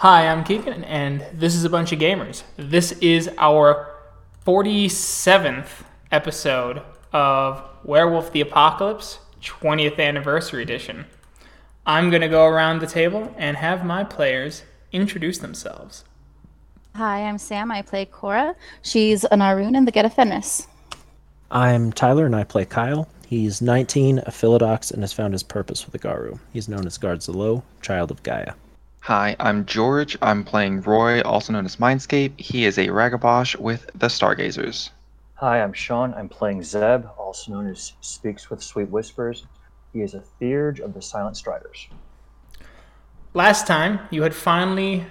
Hi, I'm Keegan, and this is a bunch of gamers. This is our 47th episode of Werewolf the Apocalypse 20th Anniversary Edition. I'm going to go around the table and have my players introduce themselves. Hi, I'm Sam. I play Cora. She's an Ahroun in the Get of Fenris. I'm Tyler, and I play Kyle. He's 19, a Philodox, and has found his purpose with the Garou. He's known as Guards the Low, child of Gaia. Hi, I'm George. I'm playing Roy, also known as Mindscape. He is a Ragabash with the Stargazers. Hi, I'm Sean. I'm playing Zeb, also known as Speaks with Sweet Whispers. He is a Theurge of the Silent Striders. Last time, you had finally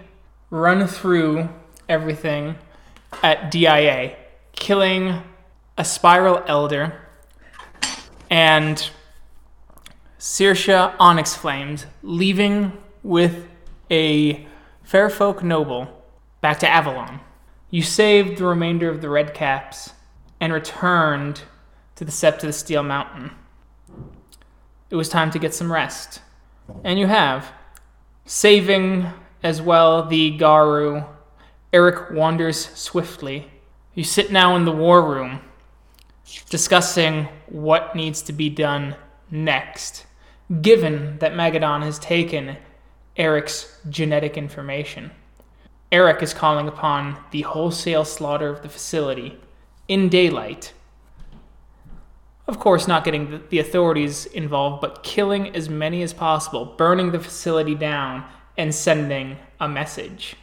run through everything at DIA, killing a Spiral Elder and Sirsha Onyx Flames, leaving with a Fairfolk noble back to Avalon. You saved the remainder of the Red Caps and returned to the Sept of the Steel Mountain. It was time to get some rest. And you have. Saving as well the Garou, Eric wanders swiftly. You sit now in the war room, discussing what needs to be done next, given that Magadon has taken Eric's genetic information. Eric is calling upon the wholesale slaughter of the facility in daylight. Of course, not getting the- authorities involved, but killing as many as possible, burning the facility down, and sending a message.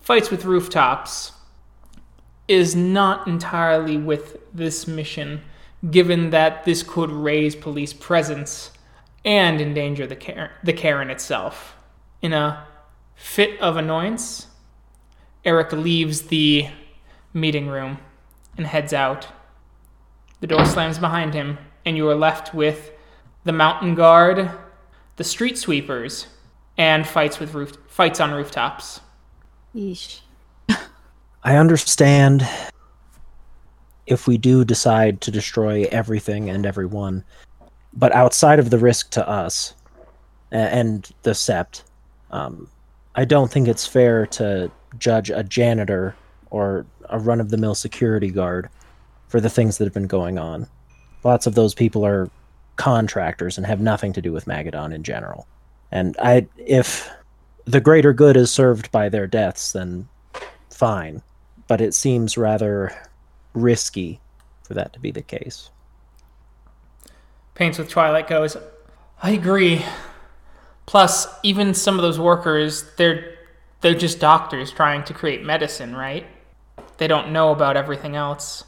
Fights with rooftops is not entirely with this mission, given that this could raise police presence and endanger the, Caern, the Caern itself. In a fit of annoyance, Eric leaves the meeting room and heads out. The door slams behind him, and you are left with the mountain guard, the street sweepers, and fights with roof fights on rooftops. Yeesh. I understand if we do decide to destroy everything and everyone, but outside of the risk to us and the Sept, um, I don't think it's fair to judge a janitor or a run of the mill security guard for the things that have been going on. Lots of those people are contractors and have nothing to do with Magadon in general. And I if the greater good is served by their deaths, then fine. But it seems rather risky for that to be the case. Paints with Twilight goes, I agree. Plus, even some of those workers, they're they're just doctors trying to create medicine, right? They don't know about everything else.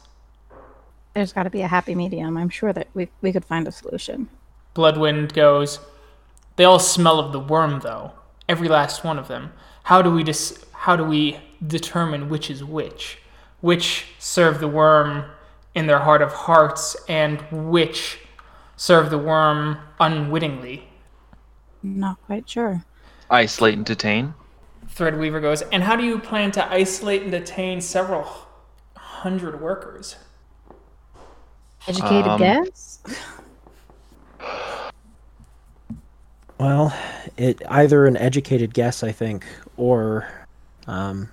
There's got to be a happy medium. I'm sure that we, we could find a solution. Bloodwind goes, They all smell of the Wyrm though. Every last one of them. How do we dis- how do we determine which is which? Which serve the Wyrm in their heart of hearts and which serve the Wyrm unwittingly? Not quite sure. Isolate and detain. Threadweaver goes, and how do you plan to isolate and detain several hundred workers? Educated Um, guess? Well, it either an educated guess, I think, or um,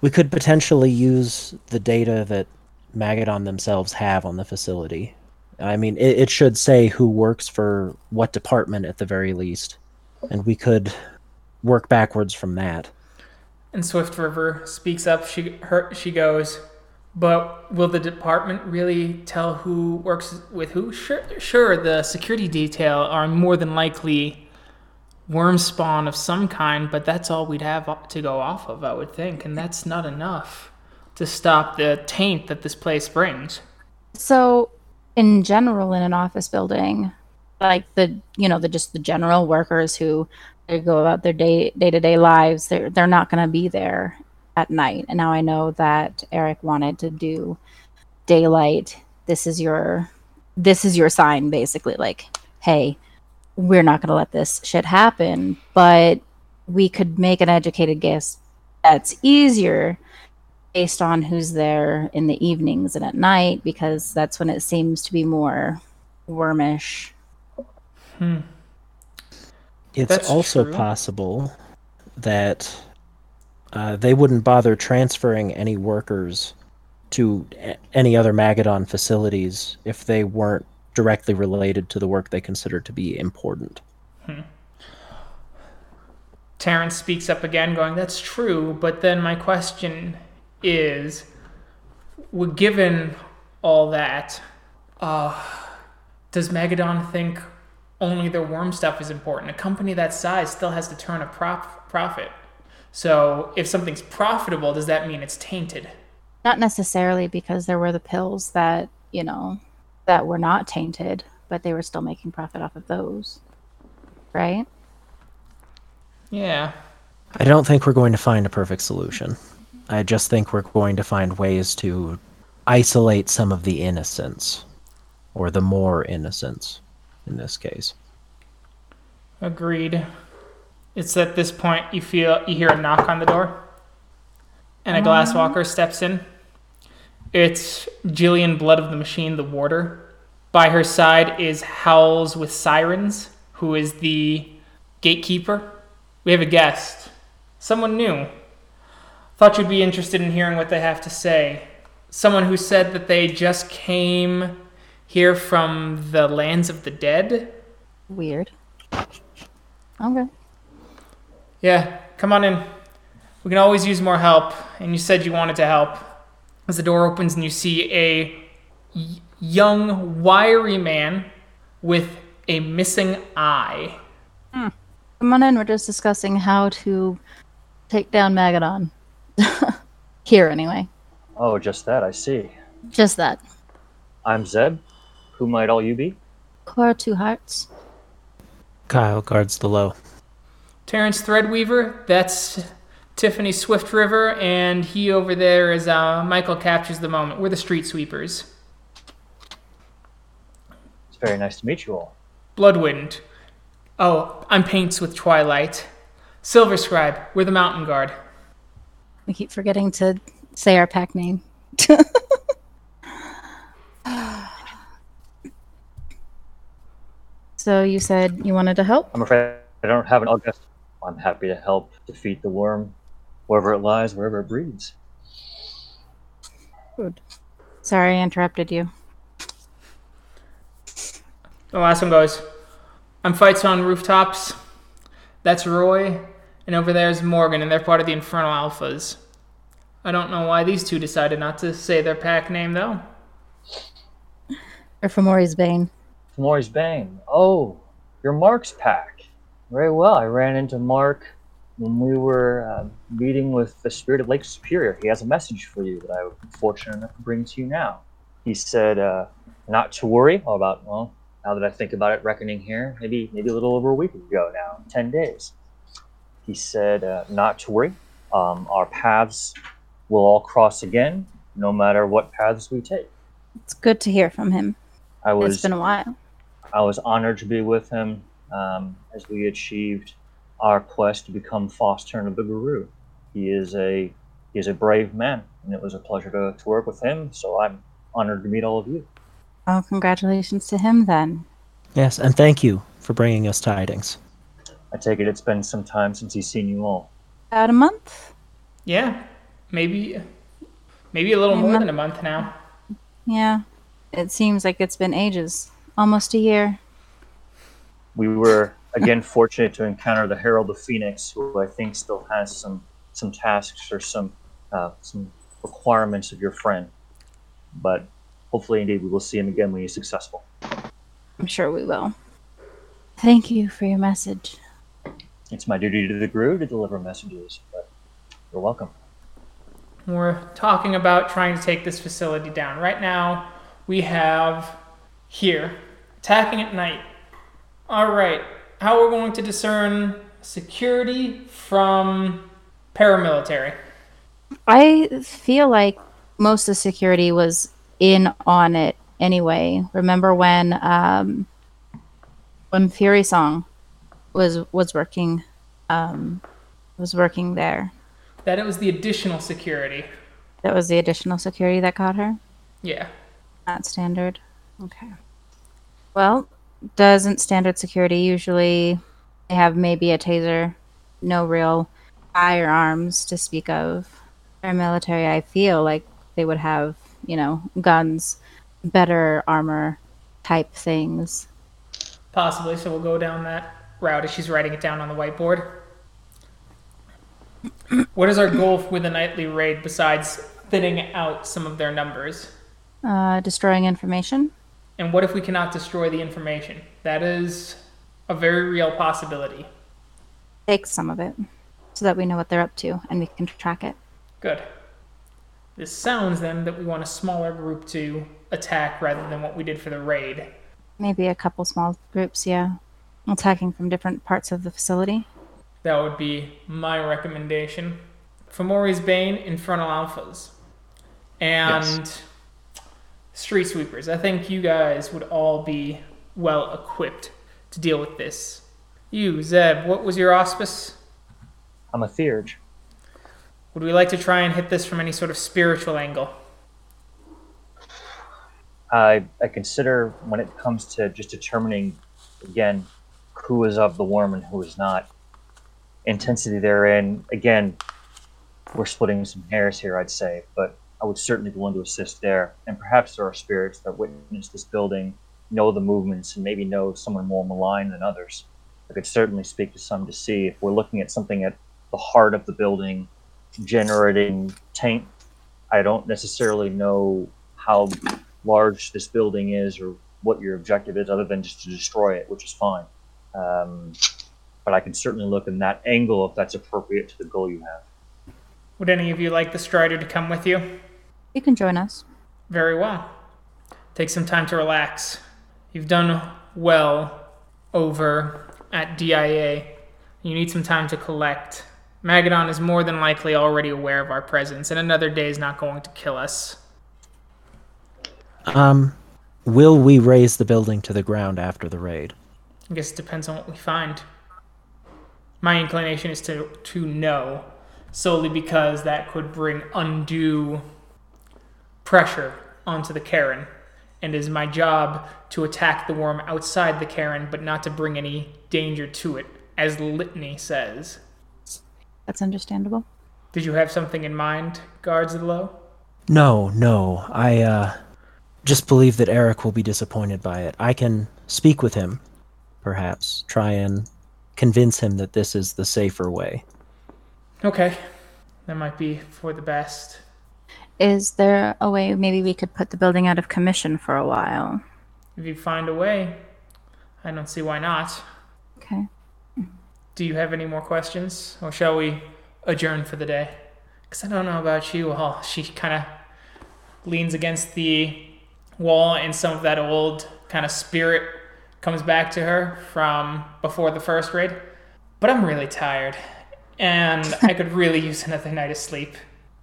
we could potentially use the data that Magadon themselves have on the facility. I mean, it, it should say who works for what department at the very least, and we could work backwards from that. And Swift River speaks up. She her she goes, but will the department really tell who works with who? Sure, sure. The security detail are more than likely Wyrm spawn of some kind, but that's all we'd have to go off of, I would think, and that's not enough to stop the taint that this place brings. So, in general, in an office building, like the you know the just the general workers who they go about their day day to day lives, they're they're not going to be there at night. And now I know that Eric wanted to do daylight. This is your this is your sign, basically. Like, hey, we're not going to let this shit happen, but we could make an educated guess that's easier based on who's there in the evenings and at night because that's when it seems to be more Wyrmish. It's That's also true. possible that uh, they wouldn't bother transferring any workers to a- any other Magadon facilities if they weren't directly related to the work they consider to be important. Terrence speaks up again, going, That's true, but then my question is well, given all that, uh, does Magadon think only their Wyrm stuff is important? A company that size still has to turn a prop- profit. So if something's profitable, does that mean it's tainted? Not necessarily because there were the pills that, you know, that were not tainted, but they were still making profit off of those. Right? Yeah. I don't think we're going to find a perfect solution. I just think we're going to find ways to isolate some of the innocence, or the more innocence in this case. Agreed. It's at this point you feel you hear a knock on the door, and a glasswalker um. steps in. It's Jillian Blood of the Machine, the warder. By her side is Howls with Sirens, who is the gatekeeper. We have a guest, someone new. Thought you'd be interested in hearing what they have to say. Someone who said that they just came here from the lands of the dead. Weird. Okay. Yeah, come on in. We can always use more help. And you said you wanted to help. As the door opens and you see a y- young, wiry man with a missing eye. Hmm. Come on in. We're just discussing how to take down Magadon. Here, anyway. Oh, just that, I see. Just that. I'm Zeb. Who might all you be? Cora Two-Hearts. Kyle guards the low. Terrence Threadweaver, that's Tiffany Swift River, and he over there is uh, Michael Captures the Moment. We're the street sweepers. It's very nice to meet you all. Bloodwind. Oh, I'm Paints with Twilight. Silver Scribe, we're the Mountain Guard. We keep forgetting to say our pack name. so you said you wanted to help? I'm afraid I don't have an August. I'm happy to help defeat the Wyrm, wherever it lies, wherever it breeds. Good. Sorry I interrupted you. The last one goes, I'm fights on rooftops. That's Roy, and over there's Morgan, and they're part of the Infernal Alphas. I don't know why these two decided not to say their pack name though. Or Fomori's Bane. Fomori's Bane. Oh, you're Mark's pack. Very well. I ran into Mark when we were um, meeting with the Spirit of Lake Superior. He has a message for you that I was fortunate enough to bring to you now. He said, uh, not to worry about, well, now that I think about it, reckoning here, maybe maybe a little over a week ago now, 10 days. He said, uh, not to worry. Um, our paths will all cross again, no matter what paths we take. It's good to hear from him. I was It's been a while. I was honored to be with him um, as we achieved our quest to become Foster of the Garou. He is a he is a brave man, and it was a pleasure to, to work with him. So I'm honored to meet all of you. Oh, congratulations to him then. Yes, and thank you for bringing us tidings. I take it it's been some time since he's seen you all. About a month? Yeah, maybe, maybe a little more than a month now. Yeah. It seems like it's been ages. Almost a year. We were again fortunate to encounter the Herald of Phoenix, who I think still has some some tasks or some uh, some requirements of your friend. But hopefully, indeed, we will see him again when he's successful. I'm sure we will. Thank you for your message. It's my duty to the Garou to deliver messages, but you're welcome. We're talking about trying to take this facility down. Right now, we have here attacking at night. All right, how are we're going to discern security from paramilitary? I feel like most of the security was in on it anyway. Remember when um when Fury Song was was working um was working there. That it was the additional security. That was the additional security that caught her? Yeah. Not standard. Okay. Well, doesn't standard security usually they have maybe a taser, no real firearms to speak of. Our military, I feel like they would have, you know, guns, better armor type things. Possibly, so we'll go down that route as she's writing it down on the whiteboard. What is our goal with a nightly raid besides thinning out some of their numbers? Uh, destroying information. And what if we cannot destroy the information? That is a very real possibility. Take some of it so that we know what they're up to and we can track it. Good. This sounds then that we want a smaller group to attack rather than what we did for the raid. Maybe a couple small groups, yeah. Attacking from different parts of the facility. That would be my recommendation. Fomori's Bane, Infernal Alphas, and Street Sweepers. I think you guys would all be well equipped to deal with this. You, Zeb, what was your auspice? I'm a theurge. Would we like to try and hit this from any sort of spiritual angle? I, I consider when it comes to just determining, again, who is of the Wyrm and who is not, intensity therein, again, we're splitting some hairs here, I'd say, but I would certainly be willing to assist there. And perhaps there are spirits that witness this building, know the movements, and maybe know someone more malign than others. I could certainly speak to some to see if we're looking at something at the heart of the building, generating taint. I don't necessarily know how large this building is or what your objective is, other than just to destroy it, which is fine. Um, but I can certainly look in that angle if that's appropriate to the goal you have. Would any of you like the Strider to come with you? You can join us. Very well. Take some time to relax. You've done well over at DIA. You need some time to collect. Magadon is more than likely already aware of our presence, and another day is not going to kill us. Um, will we raise the building to the ground after the raid? I guess it depends on what we find. My inclination is to to no, solely because that could bring undue pressure onto the Caern, and it is my job to attack the Wyrm outside the Caern, but not to bring any danger to it, as Litany says. That's understandable. Did you have something in mind, guards of the low? No, no. I uh just believe that Eric will be disappointed by it. I can speak with him, perhaps, try and convince him that this is the safer way. Okay, that might be for the best. Is there a way maybe we could put the building out of commission for a while? If you find a way, I don't see why not. Okay. Do you have any more questions, or shall we adjourn for the day? Because I don't know about you all. She kind of leans against the wall, and some of that old kind of spirit comes back to her from before the first raid. But I'm really tired, and I could really use another night of sleep.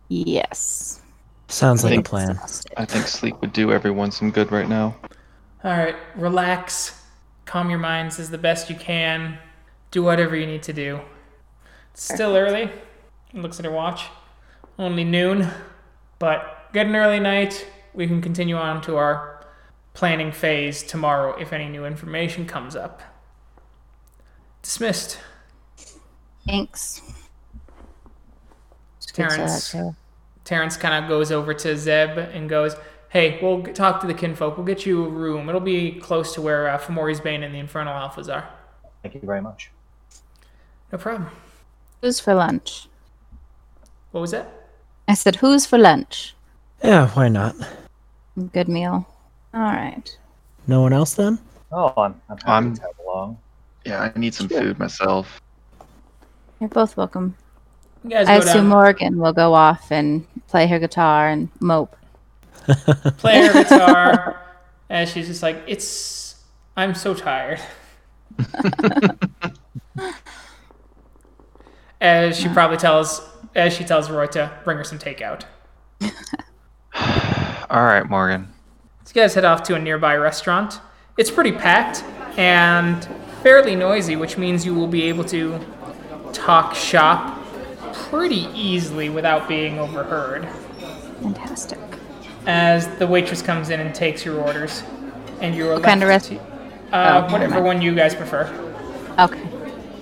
Yes. Sounds like a think- plan. I think sleep would do everyone some good right now. All right, relax, calm your minds as the best you can. Do whatever you need to do. It's still early. Looks at her watch. Only noon, but get an early night. We can continue on to our planning phase tomorrow if any new information comes up. Dismissed. Thanks. Terrence. Terrence kind of goes over to Zeb and goes, "Hey, we'll talk to the kinfolk. We'll get you a room. It'll be close to where uh, Fomori's Bane and the Infernal Alphas are." Thank you very much. No problem. Who's for lunch? What was that? I said, who's for lunch? Yeah, why not? Good meal. All right. No one else then? Oh, I'm, I'm happy I'm- to tag along. Yeah, I need some food myself. You're both welcome. You guys I go assume down, Morgan will go off and play her guitar and mope. play her guitar, and she's just like, "It's, I'm so tired." as she probably tells, as she tells Roy to bring her some takeout. All right, Morgan. So you guys head off to a nearby restaurant. It's pretty packed and fairly noisy, which means you will be able to talk shop pretty easily without being overheard. Fantastic. As the waitress comes in and takes your orders, and you are What kind of left rest- to- uh, Oh, whatever one you guys prefer. Okay.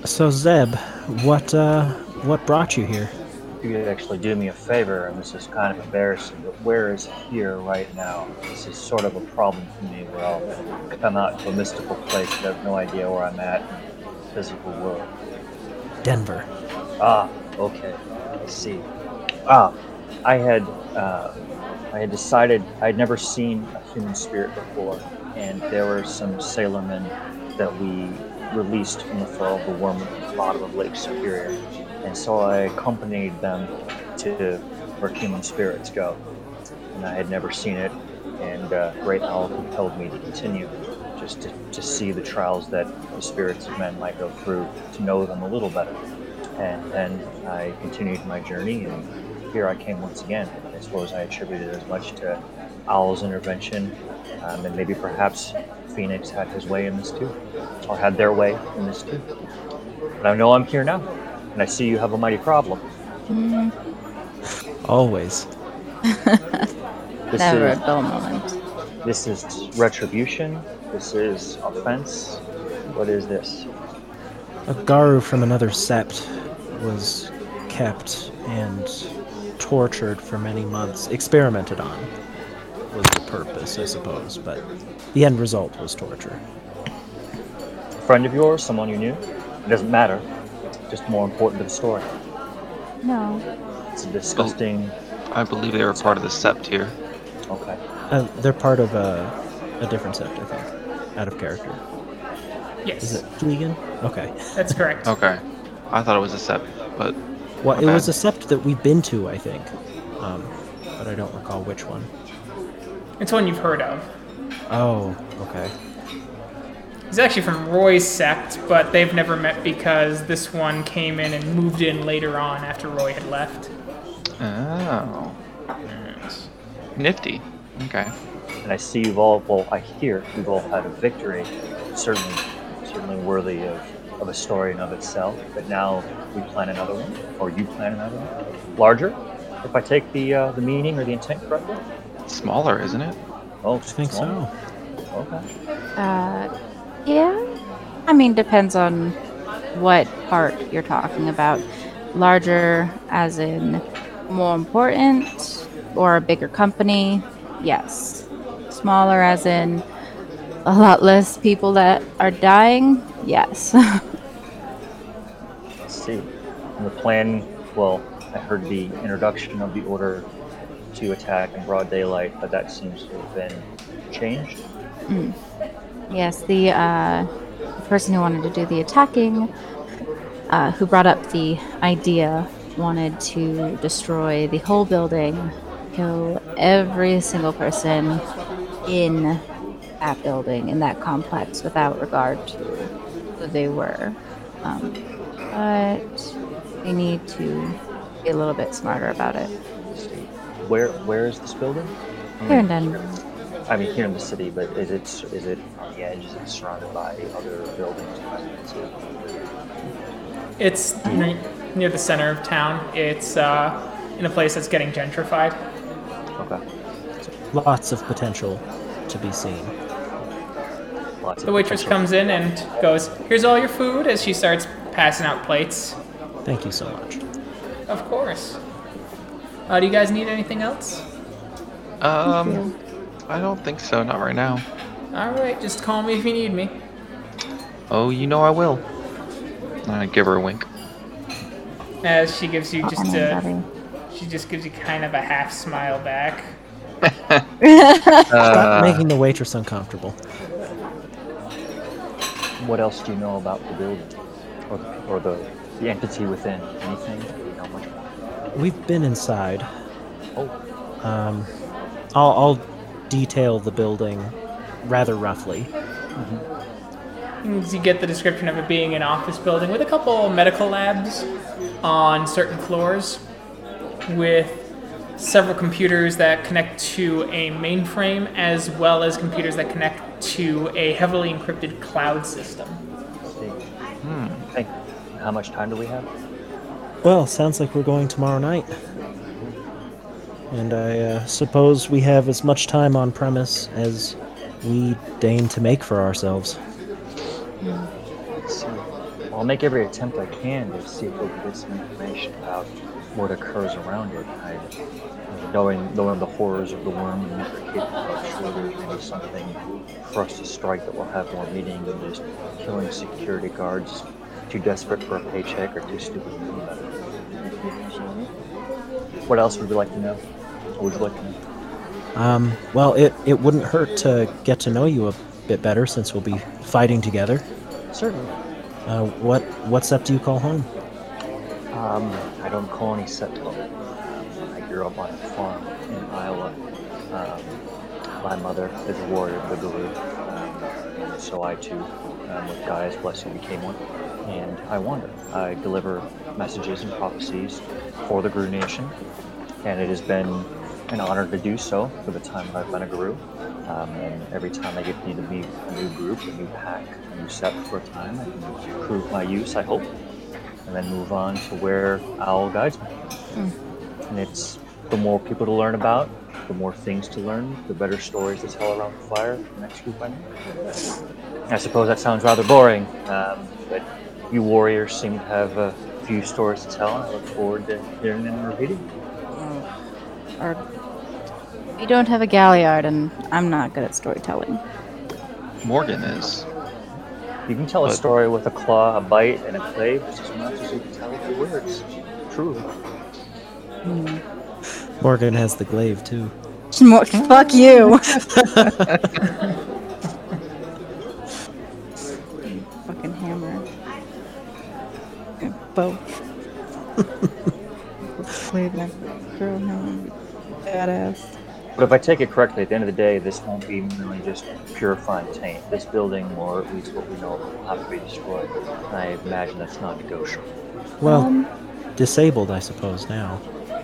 So Zeb, what uh what brought you here? You could actually do me a favor, and this is kind of embarrassing, but where is here right now? This is sort of a problem for me where I'll come out to a mystical place but have no idea where I'm at in the physical world. Denver. Ah, okay. I see. Ah, I had uh, I had decided I'd never seen a human spirit before, and there were some sailormen that we released from the thrall of the Wyrm at the bottom of Lake Superior, and so I accompanied them to where human spirits go. And I had never seen it, and uh, Great Owl compelled me to continue, just to, to see the trials that the spirits of men might go through, to know them a little better. And then I continued my journey, and here I came once again. I suppose I attributed as much to Owl's intervention, um, and maybe perhaps Phoenix had his way in this too, or had their way in this too. But I know I'm here now, and I see you have a mighty problem. Mm, Always. never This is a dull moment. this is retribution. This is offense. What is this? A Garou from another sept was kept and tortured for many months, experimented on was the purpose, I suppose, but the end result was torture. A friend of yours? Someone you knew? It doesn't matter. Just more important to the story. No. It's a disgusting. I believe they were part of the Sept here. Okay. Uh, they're part of a, a different sept, I think, out of character. Yes, Is it Keegan? Okay. that's correct. Okay. I thought it was a Sept, but Well, it Okay. was a sept that we've been to, I think, um, but I don't recall which one. It's one you've heard of. Oh, okay. He's actually from Roy's sept, but they've never met because this one came in and moved in later on after Roy had left. oh, Yes. nifty. Okay. And I see you've all. Well, I hear you've all had a victory. Certainly, certainly worthy of, of a story in of itself. But now we plan another one, or you plan another one, larger. If I take the uh, the meaning or the intent correctly. Smaller, isn't it? Oh, I think so. Okay. Uh, yeah. I mean, depends on what part you're talking about. Larger, as in more important, or a bigger company. Yes. Smaller, as in a lot less people that are dying. Yes. Let's see. And the plan. Well, I heard the introduction of the order to attack in broad daylight, but that seems to have been changed. Mm. Yes, the uh, person who wanted to do the attacking, uh, who brought up the idea, wanted to destroy the whole building, kill every single person in that building, in that complex, without regard to who they were. Um, but they need to be a little bit smarter about it. Where where is this building? Here and then, I mean, here in the city, but is it is it the edge? Is surrounded by other buildings? It's near, near the center of town. It's uh, in a place that's getting gentrified. Okay. Lots of potential to be seen. Lots The waitress potential. comes in and goes, "Here's all your food." As she starts passing out plates. Thank you so much. Of course. Uh, do you guys need anything else? Um, I don't think so. Not right now. All right, just call me if you need me. Oh, you know I will. I give her a wink. As she gives you just a, she just gives you kind of a half smile back. Stop Uh, making the waitress uncomfortable. What else do you know about the building, or, or the the entity within? Anything? Do much more? We've been inside. Oh, Um, I'll, I'll detail the building rather roughly. As You get the description of it being an office building with a couple medical labs on certain floors, with several computers that connect to a mainframe, as well as computers that connect to a heavily encrypted cloud system. let's. Hey, how much time do we have? Well, sounds like we're going tomorrow night. And I uh, suppose we have as much time on premise as we deign to make for ourselves. I'll make every attempt I can to see if we can get some information about what occurs around it. I, knowing, knowing the horrors of the Wyrm and what they're of, something for us to strike that will have more meaning than just killing security guards too desperate for a paycheck or too stupid to know better. What else would you like to know? What would you like to know? Um, well, it, it wouldn't hurt to get to know you a bit better since we'll be fighting together. Certainly. Uh, what what sept do you call home? Um, I don't call any sept home. I grew up on a farm in Iowa. Um, my mother is a warrior of the Garou, um, and so I too, um, with Gaia's blessing, became one. And I wander. I deliver messages and prophecies for the Garou Nation, and it has been an honor to do so for the time that I've been a Garou. Um, and every time I get to meet a new group, a new pack, a new sept for a time, I can prove my use, I hope, and then move on to where Owl guides me. And it's the more people to learn about, the more things to learn, the better stories to tell around the fire for the next group I meet. I suppose that sounds rather boring, um, but you warriors seem to have a few stories to tell, and I look forward to hearing them and repeating. Or we don't have a galliard, and I'm not good at storytelling. Morgan is. You can tell a But- story with a claw, a bite, and a klaive just as much as you can tell with your words. Truly. Hmm. Morgan has the glaive too. More, fuck you. Fucking hammer. Both. Cleveland. Girl, no. Badass. But if I take it correctly, at the end of the day, this won't be merely just purifying taint. This building, or at least what we know, will have to be destroyed. And I imagine that's not negotiable. Well, Um, disabled, I suppose now.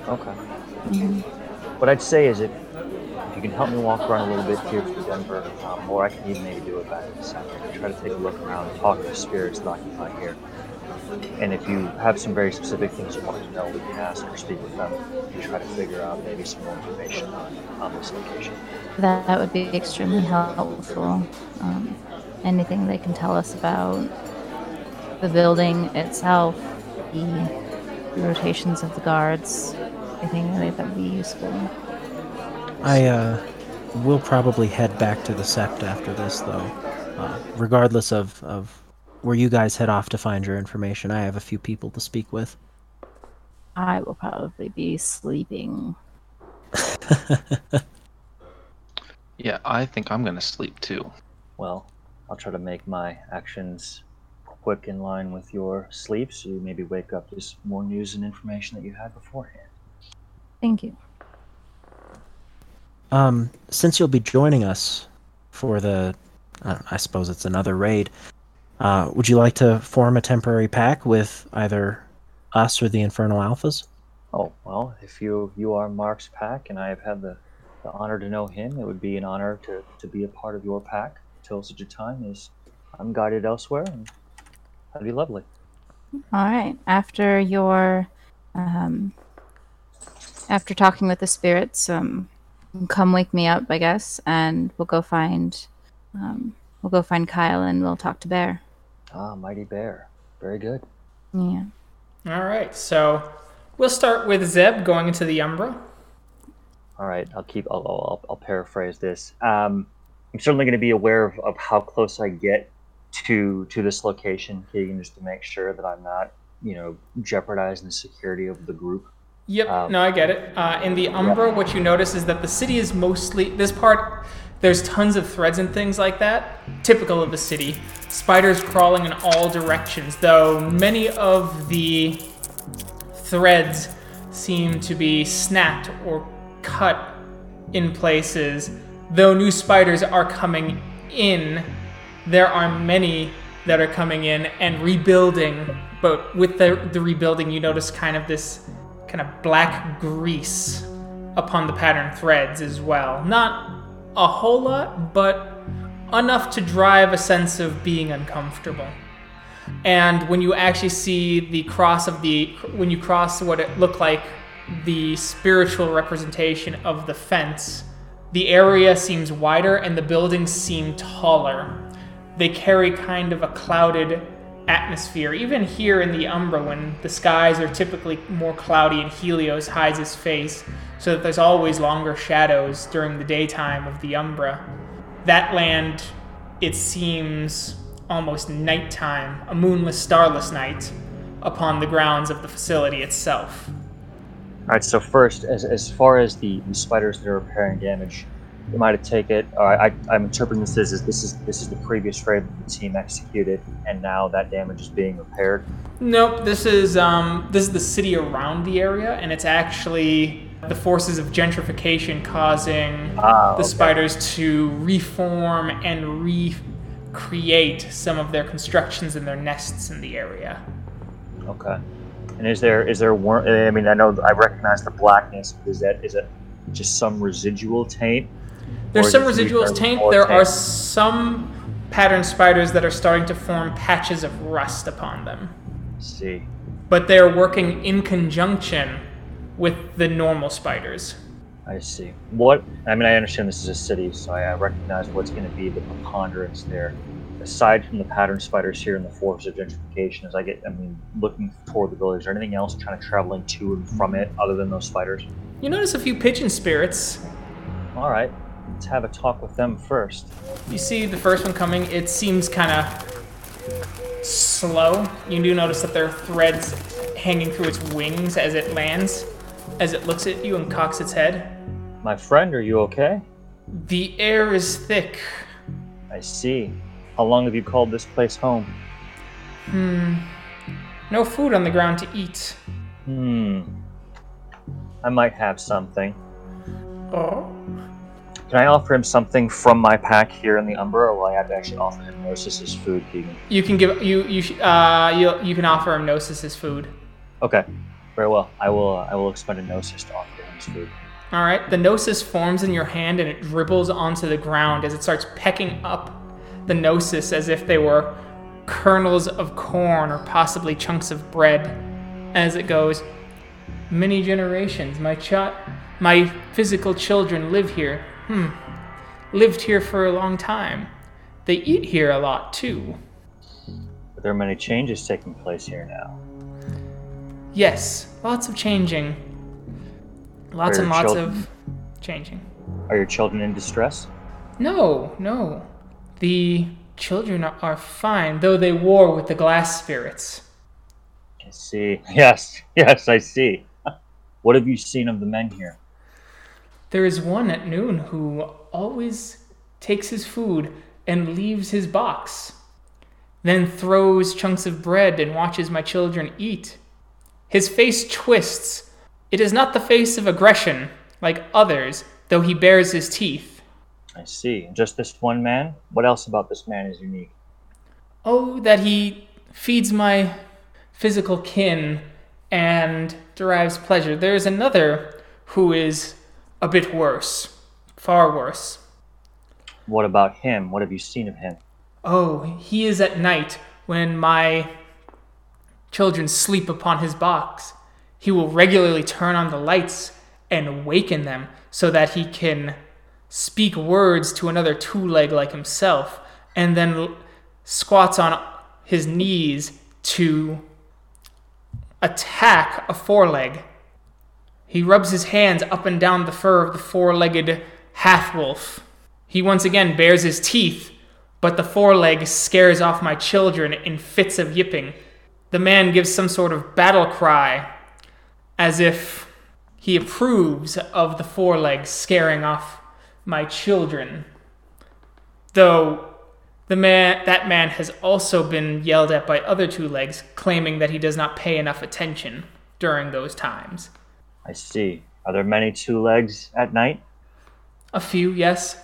Okay. mhm. What I'd say is if, if you can help me walk around a little bit here through Denver, um, or I can even maybe do it back in the center, try to take a look around, talk to the spirits that occupy here. And if you have some very specific things you want to know, we can ask or speak with them and try to figure out maybe some more information on, on this location. That, that would be extremely helpful. Um, anything they can tell us about the building itself, the rotations of the guards, anything like that would be useful. I uh, will probably head back to the Sept after this, though. Uh, regardless of, of where you guys head off to find your information, I have a few people to speak with. I will probably be sleeping. Yeah, I think I'm gonna sleep too. Well, I'll try to make my actions quick in line with your sleep, so you maybe wake up to more news and information that you had beforehand. Thank you. Um, since you'll be joining us for the, uh, I suppose it's another raid, uh, would you like to form a temporary pack with either us or the Infernal Alphas? Oh well, if you you are Mark's pack, and I have had the, the honor to know him, it would be an honor to, to be a part of your pack till such a time as I'm guided elsewhere, and that'd be lovely. All right. After your, um, after talking with the spirits, um, come wake me up, I guess, and we'll go find, um, we'll go find Kyle and we'll talk to Bear. Ah, mighty bear, very good. Yeah. All right, so we'll start with Zeb going into the Umbra. All right, I'll keep. I'll, I'll, I'll paraphrase this. Um, I'm certainly going to be aware of, of how close I get to to this location, Keegan, just to make sure that I'm not, you know, jeopardizing the security of the group. Yep, Um, no, I get it. Uh, in the Umbra, what you notice is that the city is mostly this part. There's tons of threads and things like that, typical of the city. Spiders crawling in all directions, though many of the threads seem to be snapped or cut in places. Though new spiders are coming in, there are many that are coming in and rebuilding. But with the, the rebuilding, you notice kind of this kind of black grease upon the pattern threads as well. Not a whole lot, but enough to drive a sense of being uncomfortable. And when you actually see the cross of the, when you cross what it looked like the spiritual representation of the fence, the area seems wider and the buildings seem taller. They carry kind of a clouded atmosphere. Even here in the Umbra, when the skies are typically more cloudy and Helios hides his face, so that there's always longer shadows during the daytime of the Umbra. That land, it seems almost nighttime, a moonless, starless night, upon the grounds of the facility itself. All right. So first, as, as far as the, the spiders that are repairing damage, we might have take it. Or I, I'm interpreting this as, as this is this is the previous raid that the team executed, and now that damage is being repaired. Nope, this is um, this is the city around the area, and it's actually the forces of gentrification causing Ah, the okay. spiders to reform and recreate some of their constructions and their nests in the area. Okay. And is there is there worm? I mean, I know I recognize the blackness. Is that is it just some residual taint? There's some residuals taint. There are some pattern spiders that are starting to form patches of rust upon them. see. But they're working in conjunction with the normal spiders. I see. What? I mean, I understand this is a city, so I, I recognize what's going to be the preponderance there. Aside from the pattern spiders here in the force of gentrification, as I get, I mean, looking toward the village, is there anything else kind of traveling to and from it other than those spiders? You notice a few pigeon spirits. All right, let's have a talk with them first. You see the first one coming, it seems kind of slow. You do notice that there are threads hanging through its wings as it lands, as it looks at you and cocks its head. My friend, are you okay? The air is thick. I see. How long have you called this place home? Hmm. No food on the ground to eat. Hmm. I might have something. Oh. Can I offer him something from my pack here in the Umbra, or will I have to actually offer him Gnosis's food, Keegan? You can give you you sh- uh you you can offer him Gnosis's food. Okay, very well. I will. Uh, I will expend a Gnosis to offer him his food. All right. The gnosis forms in your hand and it dribbles onto the ground as it starts pecking up the gnosis as if they were kernels of corn or possibly chunks of bread. As it goes, many generations. My ch- my physical children live here. Hmm. Lived here for a long time. They eat here a lot too. But there are many changes taking place here now. Yes, lots of changing. Lots and lots children- of changing. Are your children in distress? No, no. The children are- are fine, though they war with the glass spirits. I see. Yes, yes, I see. What have you seen of the men here? There is one at noon who always takes his food and leaves his box, then throws chunks of bread and watches my children eat. His face twists. It is not the face of aggression, like others, though he bares his teeth. I see. Just this one man? What else about this man is unique? Oh, that he feeds my physical kin and derives pleasure. There is another who is a bit worse, far worse. What about him? What have you seen of him? Oh, he is at night when my children sleep upon his box. He will regularly turn on the lights and waken them so that he can speak words to another two leg like himself, and then l- squats on his knees to attack a foreleg. He rubs his hands up and down the fur of the four legged half wolf. He once again bares his teeth, but the foreleg scares off my children in fits of yipping. The man gives some sort of battle cry, as if he approves of the foreleg scaring off my children. Though the man that man has also been yelled at by other two legs, claiming that he does not pay enough attention during those times. I see. Are there many two legs at night? A few, yes.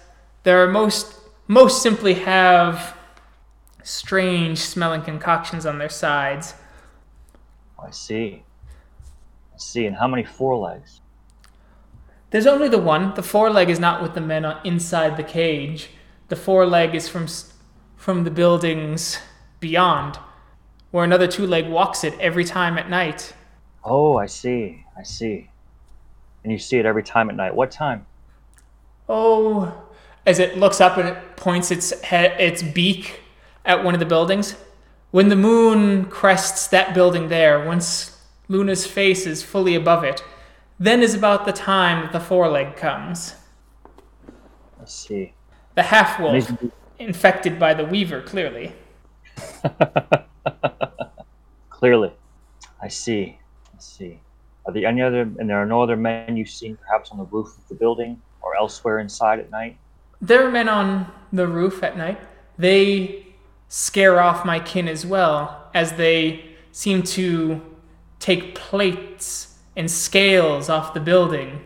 There are most most simply have strange smelling concoctions on their sides. Oh, I see. I see. And how many forelegs? There's only the one. The foreleg is not with the men inside the cage. The foreleg is from from the buildings beyond, where another two leg walks it every time at night. Oh, I see. I see. And you see it every time at night. What time? Oh, as it looks up and it points its head, its beak at one of the buildings. When the moon crests that building there, once Luna's face is fully above it, then is about the time that the foreleg comes. Let's see. The half wolf, infected by the weaver, clearly. Clearly, I see. Are there any other? And there are no other men you've seen, perhaps on the roof of the building or elsewhere inside at night. There are men on the roof at night. They scare off my kin as well, as they seem to take plates and scales off the building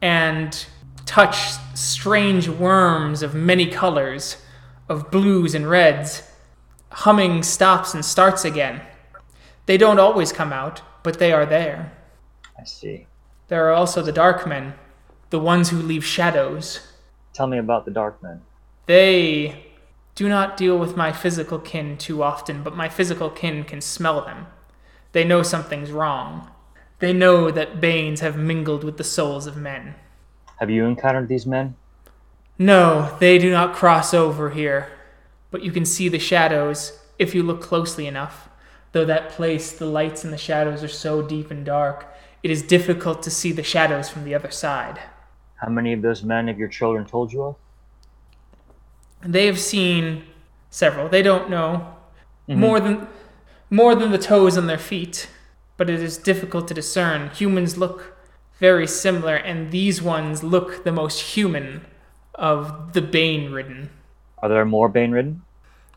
and touch strange worms of many colors, of blues and reds. Humming stops and starts again. They don't always come out, but they are there. I see. There are also the dark men, the ones who leave shadows. Tell me about the dark men. They do not deal with my physical kin too often, but my physical kin can smell them. They know something's wrong. They know that Banes have mingled with the souls of men. Have you encountered these men? No, they do not cross over here, but you can see the shadows if you look closely enough. Though that place, the lights and the shadows are so deep and dark, it is difficult to see the shadows from the other side. How many of those men have your children told you of? They have seen several. They don't know mm-hmm. more than more than the toes on their feet, but it is difficult to discern. Humans look very similar, and these ones look the most human of the bane-ridden. Are there more bane ridden?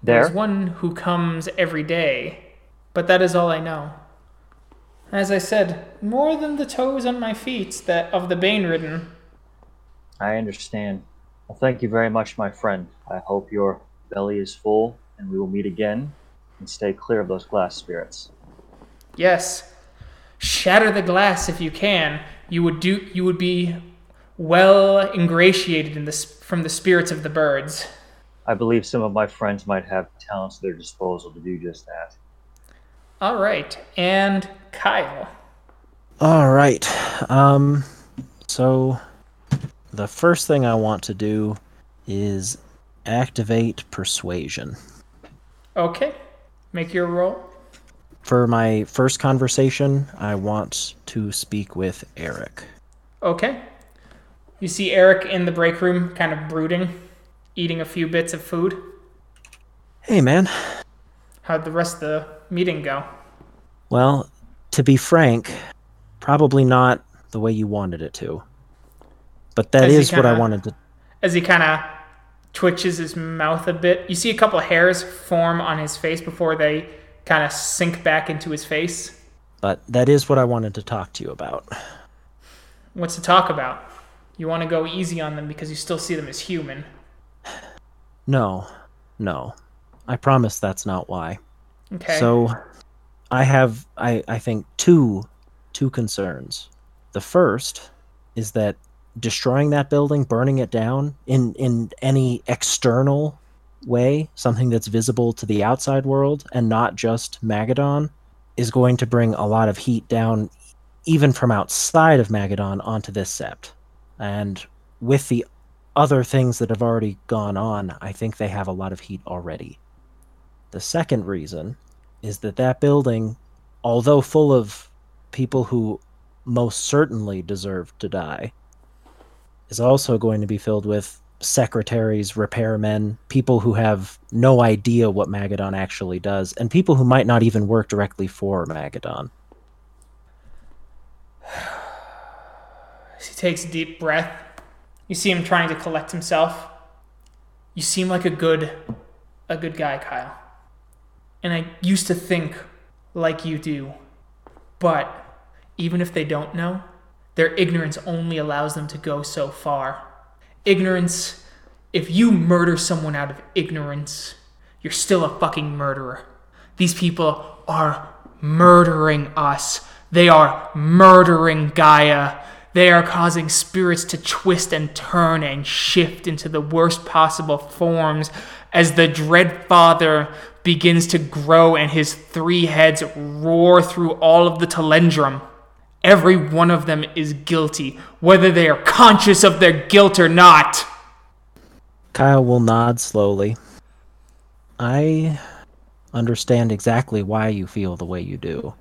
There's one who comes every day, but that is all I know. As I said, more than the toes on my feet that of the bane-ridden. I understand. Well, thank you very much, my friend. I hope your belly is full and we will meet again and stay clear of those glass spirits. Yes. Shatter the glass if you can. You would do you would be well ingratiated in this from the spirits of the birds. I believe some of my friends might have talents at their disposal to do just that. All right. And Kyle. All right. Um so the first thing I want to do is activate persuasion. Okay. Make your roll. For my first conversation, I want to speak with Eric. Okay. You see Eric in the break room kind of brooding, eating a few bits of food. Hey man. How'd the rest of the meeting go? Well, to be frank, probably not the way you wanted it to. But that As is he what I wanted to As he kind of twitches his mouth a bit, you see a couple hairs form on his face before they kind of sink back into his face. but that is what I wanted to talk to you about. What's to talk about? You want to go easy on them because you still see them as human. No. No. I promise that's not why. Okay. So I have I I think two two concerns. The first is that destroying that building, burning it down in in any external way, something that's visible to the outside world and not just Magadon is going to bring a lot of heat down even from outside of Magadon onto this sept. And with the other things that have already gone on, I think they have a lot of heat already. The second reason is that that building, although full of people who most certainly deserve to die, is also going to be filled with secretaries, repairmen, people who have no idea what Magadon actually does, and people who might not even work directly for Magadon. he takes a deep breath. You see him trying to collect himself. You seem like a good a good guy, Kyle. And I used to think like you do. But even if they don't know, their ignorance only allows them to go so far. Ignorance, if you murder someone out of ignorance, you're still a fucking murderer. These people are murdering us. They are murdering Gaia. They are causing spirits to twist and turn and shift into the worst possible forms as the Dread Father begins to grow and his three heads roar through all of the Telendrum. Every one of them is guilty, whether they are conscious of their guilt or not. Kyle will nod slowly. I understand exactly why you feel the way you do,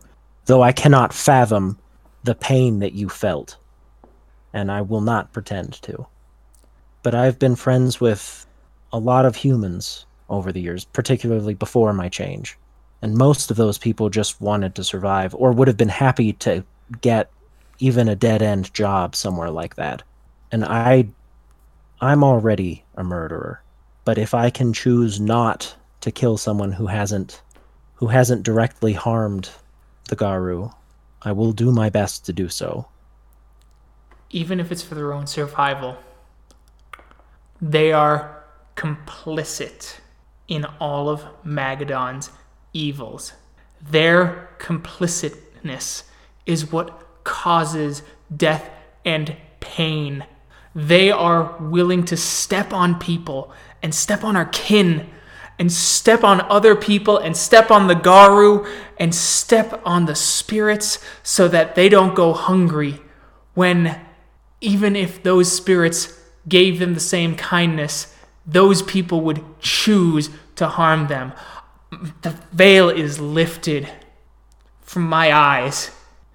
though I cannot fathom the pain that you felt, and I will not pretend to. But I've been friends with a lot of humans over the years, particularly before my change. And most of those people just wanted to survive or would have been happy to get even a dead end job somewhere like that. And I I'm already a murderer. But if I can choose not to kill someone who hasn't who hasn't directly harmed the Garou, I will do my best to do so. Even if it's for their own survival, they are complicit in all of Magadon's evils. Their complicitness is what causes death and pain. They are willing to step on people and step on our kin and step on other people and step on the Garou and step on the spirits so that they don't go hungry when even if those spirits gave them the same kindness, those people would choose to harm them. The veil is lifted from my eyes.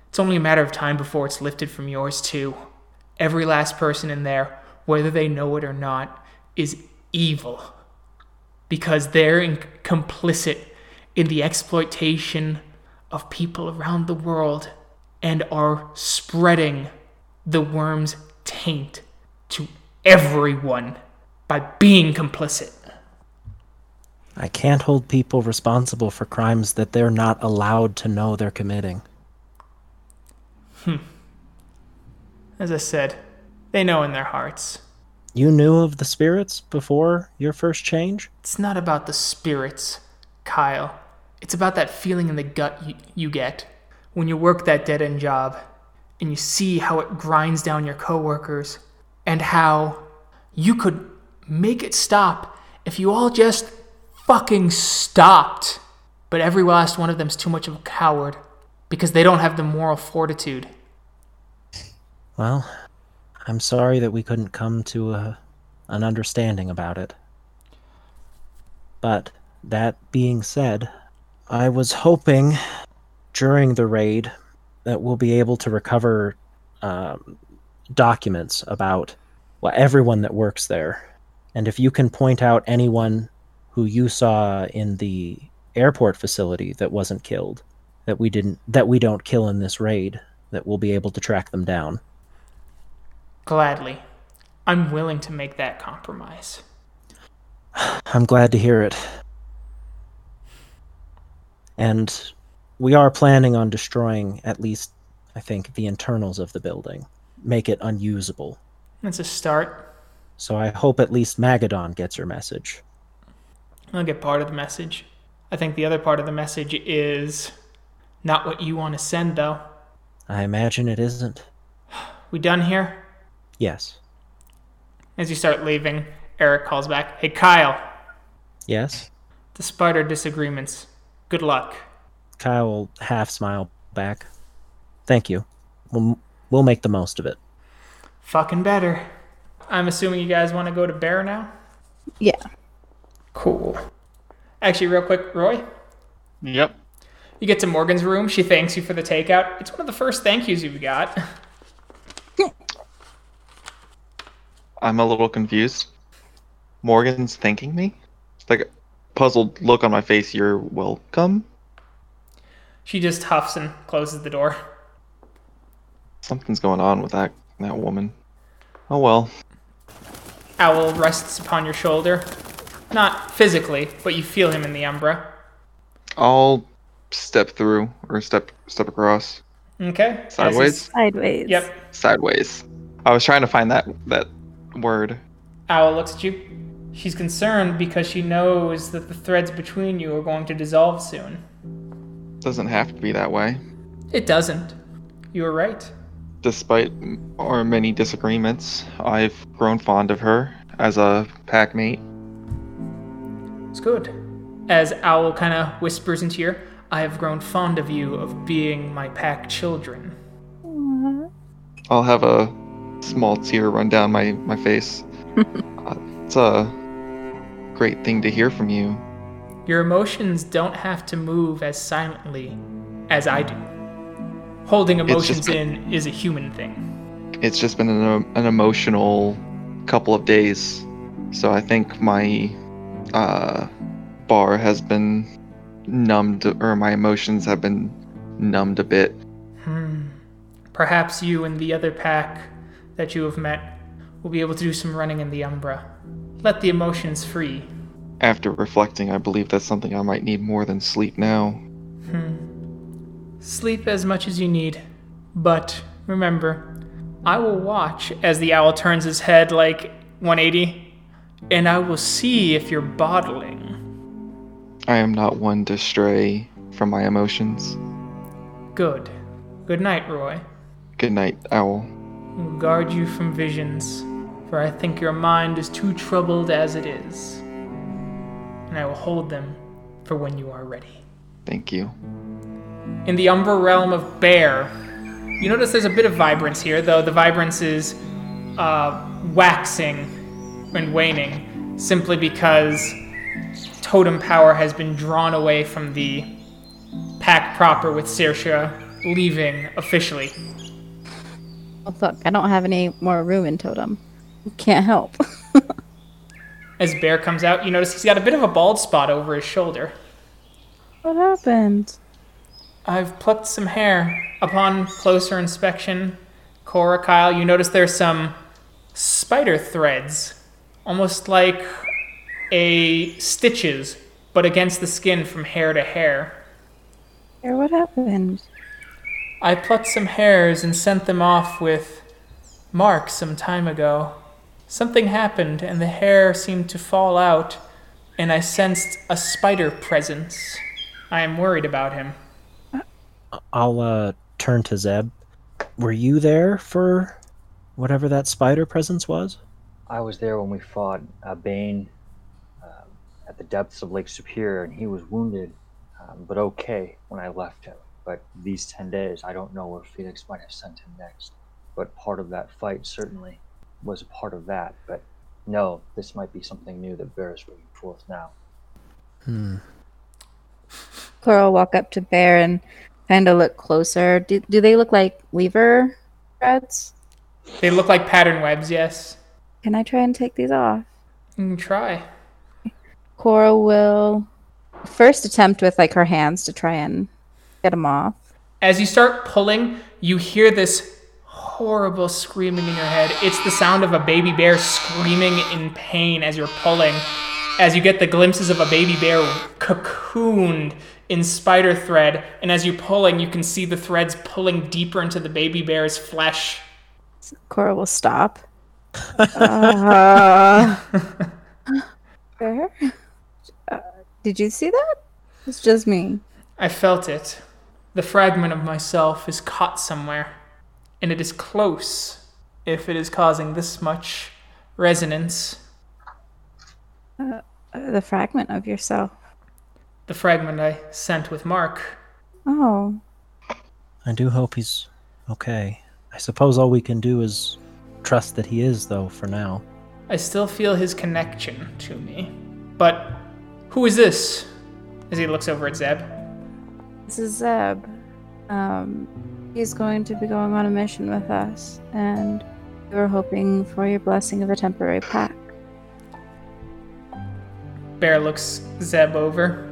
It's only a matter of time before it's lifted from yours, too. Every last person in there, whether they know it or not, is evil because they're in- complicit in the exploitation of people around the world and are spreading the Wyrm's taint to everyone by being complicit. I can't hold people responsible for crimes that they're not allowed to know they're committing. Hmm. As I said, they know in their hearts. You knew of the spirits before your first change? It's not about the spirits, Kyle. It's about that feeling in the gut you, you get when you work that dead end job and you see how it grinds down your coworkers and how you could make it stop if you all just fucking stopped. But every last one of them's too much of a coward because they don't have the moral fortitude. Well, I'm sorry that we couldn't come to a, an understanding about it. But that being said, I was hoping during the raid that we'll be able to recover um, documents about well, everyone that works there. And if you can point out anyone who you saw in the airport facility that wasn't killed, that we didn't that we don't kill in this raid, that we'll be able to track them down. Gladly. I'm willing to make that compromise. I'm glad to hear it. And we are planning on destroying at least, I think, the internals of the building, make it unusable. That's a start. So I hope at least Magadon gets your message. I'll get part of the message. I think the other part of the message is not what you want to send, though. I imagine it isn't. We done here? Yes. As you start leaving, Eric calls back, Hey, Kyle, Yes? despite our disagreements, good luck. Kyle will half smile back. Thank you. We'll, we'll make the most of it. Fucking better. I'm assuming you guys want to go to Bear now? Yeah. Cool. Actually, real quick, Roy, Yep. you get to Morgan's room. She thanks you for the takeout. It's one of the first thank yous you've got. I'm a little confused. Morgan's thanking me? It's like a puzzled look on my face. You're welcome? She just huffs and closes the door. Something's going on with that that woman. Oh well. Owl rests upon your shoulder. Not physically, but you feel him in the umbra. I'll step through or step step across. Okay? Sideways? Sideways. Yep. Sideways. I was trying to find that that word. Owl looks at you. She's concerned because she knows that the threads between you are going to dissolve soon. Doesn't have to be that way. It doesn't. You were right. Despite our many disagreements, I've grown fond of her as a pack mate. It's good. As Owl kind of whispers into your, I have grown fond of you of being my pack children. I'll have a small tear run down my, my face. uh, it's a great thing to hear from you. your emotions don't have to move as silently as I do. Holding emotions been- in is a human thing. It's just been an, an emotional couple of days. So I think my uh, bar has been numbed, or my emotions have been numbed a bit. Hmm. Perhaps you and the other pack that you have met will be able to do some running in the Umbra. Let the emotions free. After reflecting, I believe that's something I might need more than sleep now. Sleep as much as you need. But remember, I will watch as the owl turns his head like 180, and I will see if you're bottling. I am not one to stray from my emotions. Good. Good night, Roy. Good night, Owl. Will guard you from visions, for I think your mind is too troubled as it is. And I will hold them for when you are ready. Thank you. In the Umber realm of Bear, you notice there's a bit of vibrance here, though the vibrance is uh, waxing and waning simply because totem power has been drawn away from the pack proper with Saoirse leaving officially. Oh, look, I don't have any more room in Totem. Can't help. As Bear comes out, you notice he's got a bit of a bald spot over his shoulder. what happened? I've plucked some hair. Upon closer inspection, Cora, Kyle, you notice there's some spider threads, almost like a stitches, but against the skin from hair to hair. Here, what happened? I plucked some hairs and sent them off with Mark some time ago. Something happened, and the hair seemed to fall out, and I sensed a spider presence. I am worried about him. I'll uh, turn to Zeb. Were you there for whatever that spider presence was? I was there when we fought uh, Bane um, at the depths of Lake Superior, and he was wounded, um, but okay when I left him. But these 10 days, I don't know where Phoenix might have sent him next. But part of that fight certainly was a part of that. But no, this might be something new that Bear is bringing forth now. Hmm. Cora will walk up to Bear and kind of look closer. Do, do they look like weaver threads? They look like pattern webs, yes. Can I try and take these off? You can try. Cora will first attempt with like her hands to try and get them off. As you start pulling, you hear this horrible screaming in your head. It's the sound of a baby bear screaming in pain as you're pulling. As you get the glimpses of a baby bear cocooned in spider thread, and as you're pulling, you can see the threads pulling deeper into the baby bear's flesh. Cora will stop. Uh, Bear? Uh, did you see that? It's just me. I felt it. The fragment of myself is caught somewhere, and it is close if it is causing this much resonance. Uh, the fragment of yourself. The fragment I sent with Mark. Oh, I do hope he's okay. I suppose all we can do is trust that he is, though, for now. I still feel his connection to me. But who is this? As he looks over at Zeb. this is Zeb. Um, he's going to be going on a mission with us, and we were hoping for your blessing of a temporary pack. Bear looks Zeb over,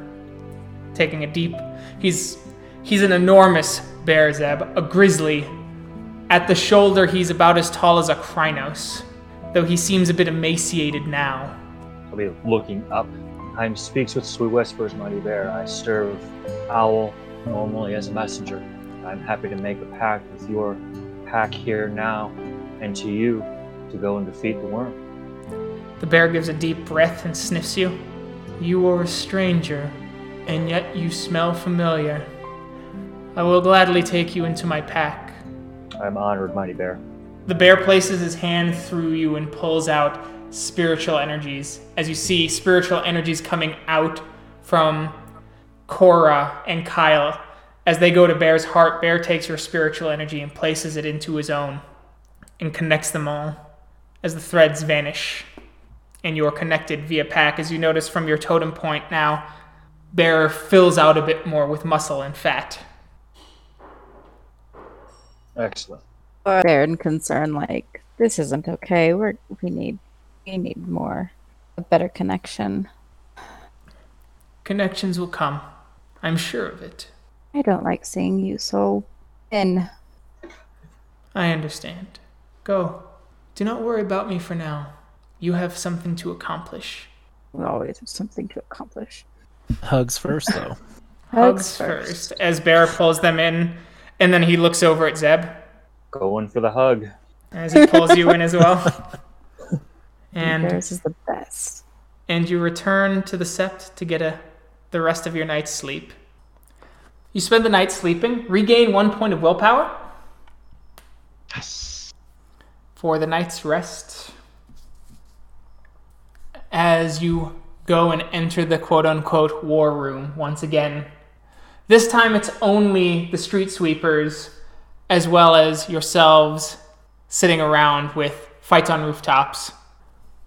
taking a deep. He's he's an enormous bear, Zeb, a grizzly. At the shoulder, he's about as tall as a Crinos, though he seems a bit emaciated now. I'll be looking up. Time speaks with sweet whispers, mighty bear. I serve Owl normally as a messenger. I'm happy to make a pact with your pack here now, and to you to go and defeat the Wyrm. The bear gives a deep breath and sniffs you. You are a stranger, and yet you smell familiar. I will gladly take you into my pack. I'm honored, mighty bear. The bear places his hand through you and pulls out spiritual energies. As you see spiritual energies coming out from Cora and Kyle. As they go to Bear's heart, Bear takes your spiritual energy and places it into his own and connects them all as the threads vanish. And you are connected via pack, as you notice from your totem point now. Bear fills out a bit more with muscle and fat. Excellent. They're in concern like this isn't okay. We're we need we need more a better connection. Connections will come. I'm sure of it. I don't like seeing you so thin. I understand. Go. Do not worry about me for now. You have something to accomplish. We always have something to accomplish. Hugs first, though. Hugs first. As Bear pulls them in, and then he looks over at Zeb Going for the hug. as he pulls you in as well. And Theirs is the best. and you return to the sept to get a the rest of your night's sleep. You spend the night sleeping, regain one point of willpower Yes. for the night's rest. As you go and enter the quote unquote war room once again. This time it's only the street sweepers as well as yourselves sitting around with fights on rooftops.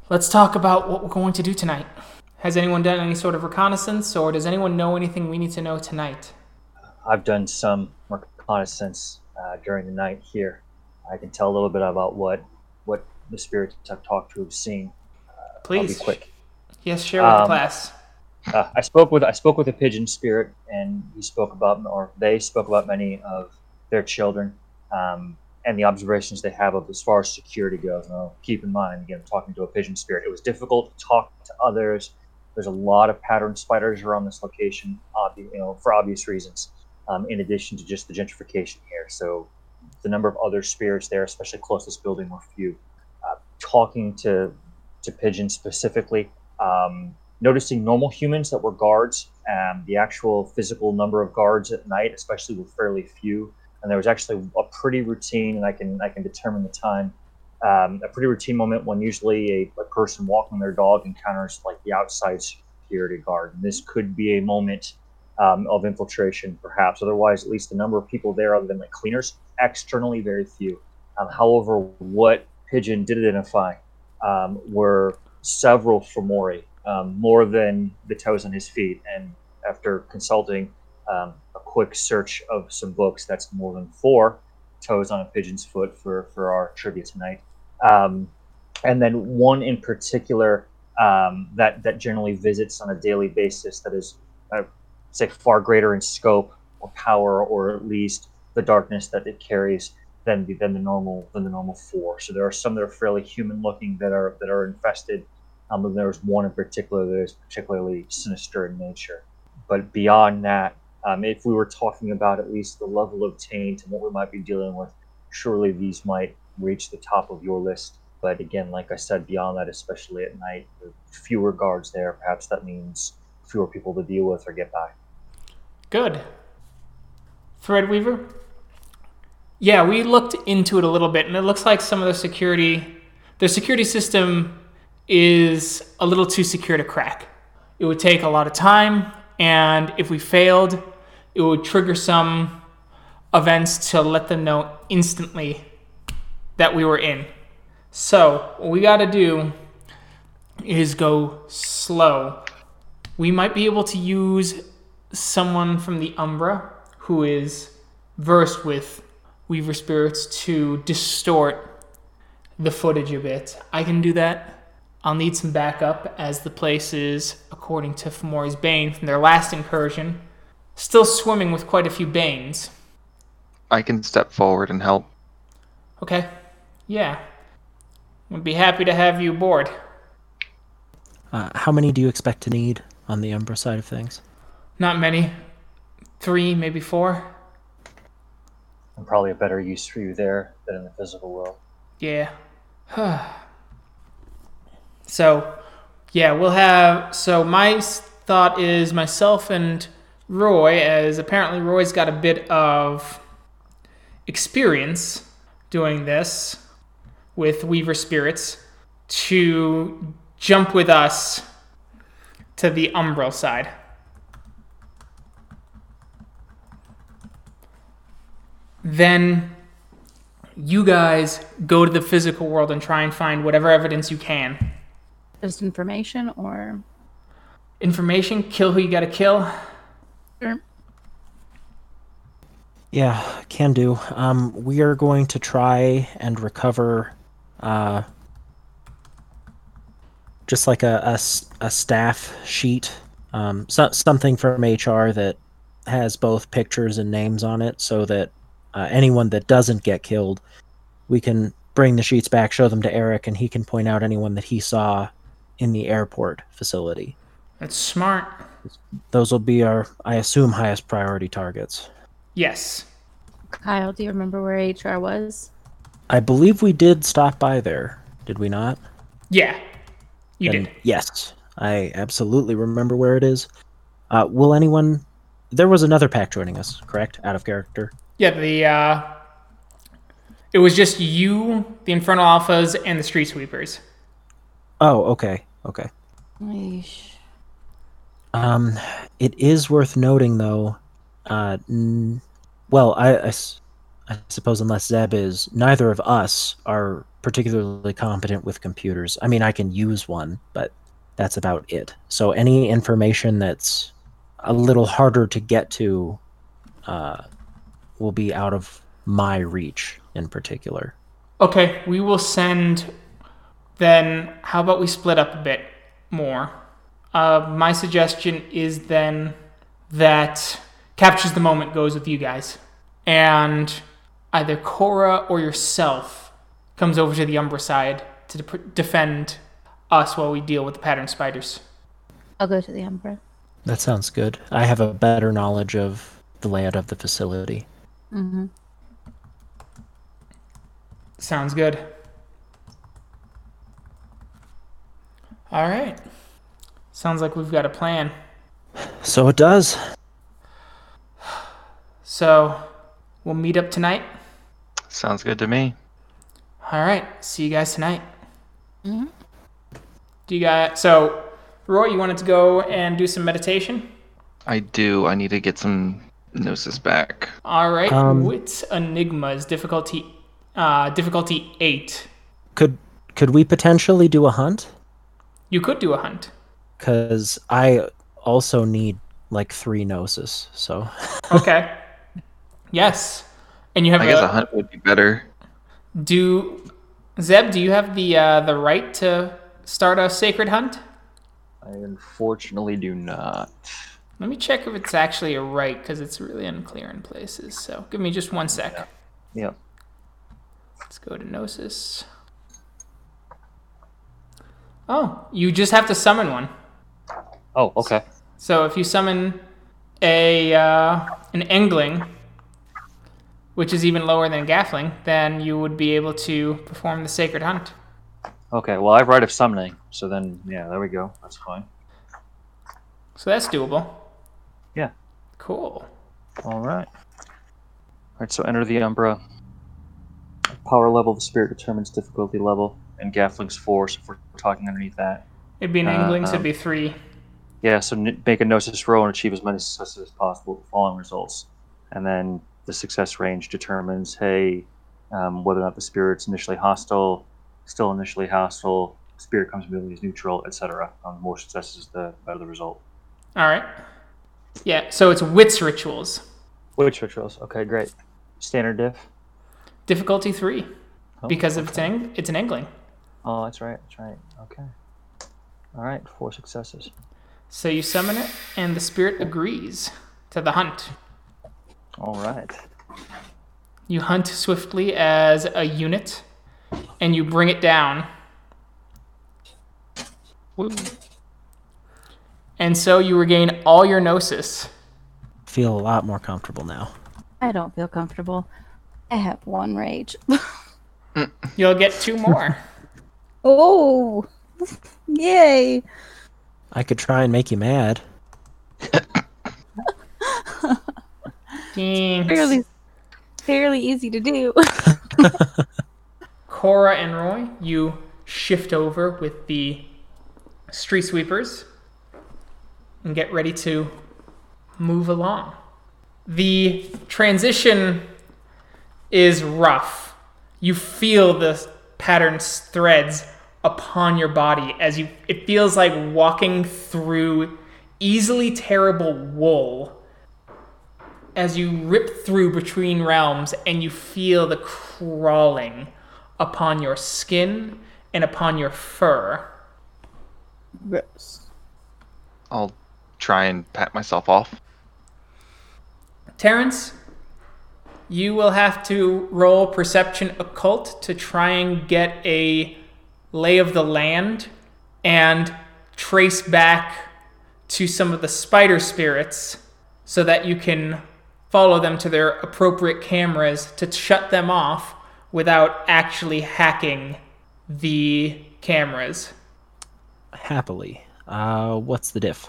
Let's talk about what we're going to do tonight. Has anyone done any sort of reconnaissance, or does anyone know anything we need to know tonight? I've done some reconnaissance uh, during the night here. I can tell a little bit about what what the spirits I've talked to have seen. Please. I'll be quick. Yes, share with the Um, class. Uh, I spoke with I spoke with a pigeon spirit, and he spoke about, or they spoke about many of their children, um, and the observations they have of as far as security goes. Now, keep in mind, again, talking to a pigeon spirit, it was difficult to talk to others. There's a lot of pattern spiders around this location, obvi- you know, for obvious reasons. Um, in addition to just the gentrification here, so the number of other spirits there, especially close to this building, were few. Uh, talking to to pigeons specifically, um, noticing normal humans that were guards. The actual physical number of guards at night, especially, were fairly few, and there was actually a pretty routine, and I can I can determine the time. Um, a pretty routine moment when usually a, a person walking their dog encounters like the outside security guard. And this could be a moment um, of infiltration, perhaps. Otherwise, at least the number of people there, other than like cleaners, externally very few. Um, however, what Pigeon did identify um, were several Fomori, um, more than the toes on his feet. And after consulting um, a quick search of some books, that's more than four toes on a pigeon's foot for, for our trivia tonight. Um, and then one in particular um, that, that generally visits on a daily basis that is, uh, say, far greater in scope or power, or at least the darkness that it carries than the, than the normal than the normal four. So there are some that are fairly human looking that are that are infested. Um, and there's one in particular that is particularly sinister in nature. But beyond that, um, if we were talking about at least the level of taint and what we might be dealing with, surely these might reach the top of your list. But again, like I said, beyond that, especially at night, fewer guards there, perhaps that means fewer people to deal with or get by. Good. Threadweaver? Yeah, we looked into it a little bit, and it looks like some of the security, their security system is a little too secure to crack. It would take a lot of time, and if we failed, it would trigger some events to let them know instantly that we were in. So, what we gotta do is go slow. We might be able to use someone from the Umbra who is versed with Weaver spirits to distort the footage a bit. I can do that. I'll need some backup as the place is, according to Fomori's Bane from their last incursion, still swimming with quite a few Banes. I can step forward and help. Okay. Yeah. Would be happy to have you aboard. Uh, how many do you expect to need on the Umbra side of things? Not many. Three, maybe four. And probably a better use for you there than in the physical world. Yeah. so, yeah, we'll have. So, my thought is myself and Roy, as apparently Roy's got a bit of experience doing this with Weaver Spirits, to jump with us to the Umbral side. Then you guys go to the physical world and try and find whatever evidence you can. Just information or information. Kill who you gotta kill. Yeah, can do. Um, we are going to try and recover, uh, just like a, a s- a staff sheet, um, so, something from HR that has both pictures and names on it, so that uh, anyone that doesn't get killed, we can bring the sheets back, show them to Eric, and he can point out anyone that he saw in the airport facility. That's smart. Those will be our, I assume, highest priority targets. Yes. Kyle, do you remember where HR was? I believe we did stop by there, did we not? Yeah. You Then did. Yes, I absolutely remember where it is. Uh, will anyone? There was another pack joining us, correct? Out of character. Yeah, the uh it was just you, the Infernal Alphas, and the Street Sweepers. Oh, okay, okay. Yeesh. Um, it is worth noting though. Uh, n- well, I suppose unless Zeb is, neither of us are particularly competent with computers. I mean, I can use one, but that's about it. So any information that's a little harder to get to, uh, will be out of my reach in particular. Okay, we will send then how about we split up a bit more? Uh my suggestion is then that captures the moment goes with you guys. And either Cora or yourself comes over to the Umbra side to de- defend us while we deal with the pattern spiders. I'll go to the Umbra. That sounds good. I have a better knowledge of the layout of the facility. Mm-hmm. Sounds good. All right. Sounds like we've got a plan. So it does. So we'll meet up tonight. Sounds good to me. All right. See you guys tonight. Mhm. Do you guys? So, Roy, you wanted to go and do some meditation. I do. I need to get some gnosis back. All right. Um, Wits enigmas difficulty, uh, difficulty eight. Could could we potentially do a hunt? You could do a hunt. Because I also need like three gnosis. So Okay. yes. And you have I guess a, a hunt would be better. do Zeb? Do you have the uh, the rite to start a sacred hunt? I unfortunately do not. Let me check if it's actually a rite because it's really unclear in places. So give me just one sec. Yeah, Let's go to Gnosis. Oh, you just have to summon one. Oh, okay. So if you summon a uh, an Engling, which is even lower than Gaffling, then you would be able to perform the sacred hunt. Okay, well, I have rite of summoning, so then, yeah, there we go. That's fine. So that's doable. Yeah. Cool. All right. All right, so enter the Umbra. Power level of the spirit determines difficulty level, and Gaffling's four, so if we're talking underneath that. It'd be an Uh, Engling, so it'd um, be three. Yeah, so n- make a Gnosis roll and achieve as many successes as possible with following results. And then the success range determines, hey, um, whether or not the spirit's initially hostile, still initially hostile, spirit comes ability is neutral, etc. Um, the more successes, the better the result. All right. Yeah. So it's Wits rituals. Which rituals? Okay, great. Standard diff. Difficulty three, Oh, because of it's, Eng- it's an Engling. Oh, that's right. That's right. Okay. All right, four successes. So you summon it, and the spirit agrees to the hunt. All right. You hunt swiftly as a unit, and you bring it down. And so you regain all your gnosis. feel a lot more comfortable now. I don't feel comfortable. I have one rage. You'll get two more. oh, yay! I could try and make you mad. Thanks. Fairly, fairly easy to do. Cora and Roy, you shift over with the street sweepers and get ready to move along. The transition is rough. You feel the pattern's threads upon your body as you it feels like walking through easily tearable wool as you rip through between realms and you feel the crawling upon your skin and upon your fur. Yes. I'll try and pat myself off. Terrence, you will have to roll perception occult to try and get a lay of the land and trace back to some of the spider spirits so that you can follow them to their appropriate cameras to shut them off without actually hacking the cameras. Happily. Uh, what's the diff?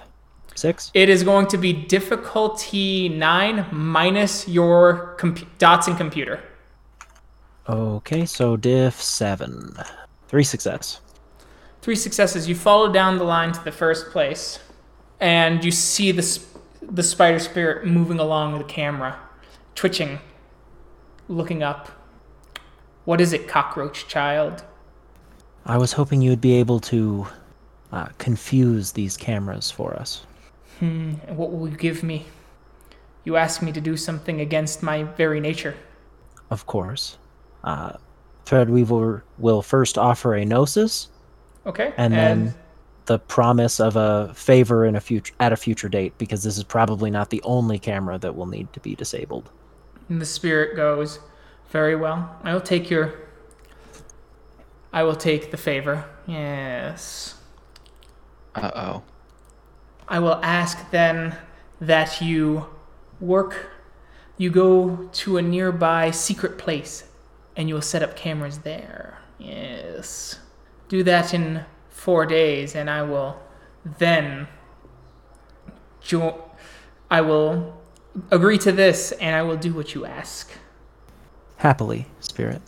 Six? It is going to be difficulty 9 minus your comp- dots and computer. Okay, so diff seven. Three success. Three successes. You follow down the line to the first place, and you see the sp- the spider spirit moving along the camera, twitching, looking up. What is it, cockroach child? I was hoping you would be able to uh, confuse these cameras for us. Hmm. What will you give me? You ask me to do something against my very nature. Of course. Uh, Threadweaver will first offer a gnosis, Okay. and then the promise of a favor in a future at a future date, because this is probably not the only camera that will need to be disabled. And the spirit goes, Very well. I will take your. I will take the favor. Yes. Uh oh. I will ask then that you work. You go to a nearby secret place and you will set up cameras there. Yes. Do that in four days and I will then. Jo- I will agree to this and I will do what you ask. Happily, spirit.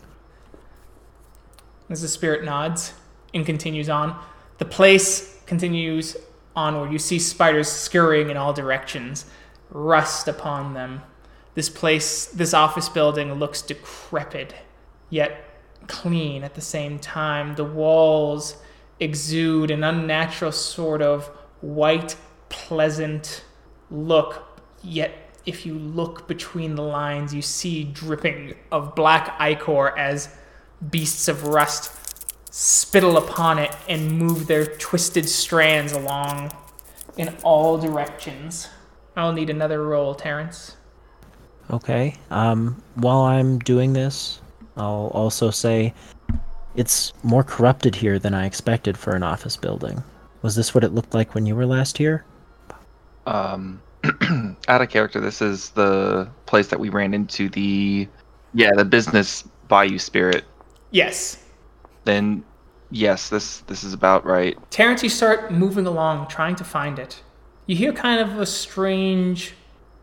As the spirit nods and continues on, the place continues onward. You see spiders scurrying in all directions, rust upon them. This place, this office building looks decrepit, yet clean at the same time. The walls exude an unnatural sort of white, pleasant look, yet if you look between the lines, you see dripping of black ichor as beasts of rust spittle upon it and move their twisted strands along in all directions. I'll need another roll, Terrence. Okay. Um, while I'm doing this, I'll also say it's more corrupted here than I expected for an office building. Was this what it looked like when you were last here? Um, out of character, this is the place that we ran into the, yeah, the business Bayou Spirit. Yes. Then, yes, this this is about right. Terrence, you start moving along, trying to find it. You hear kind of a strange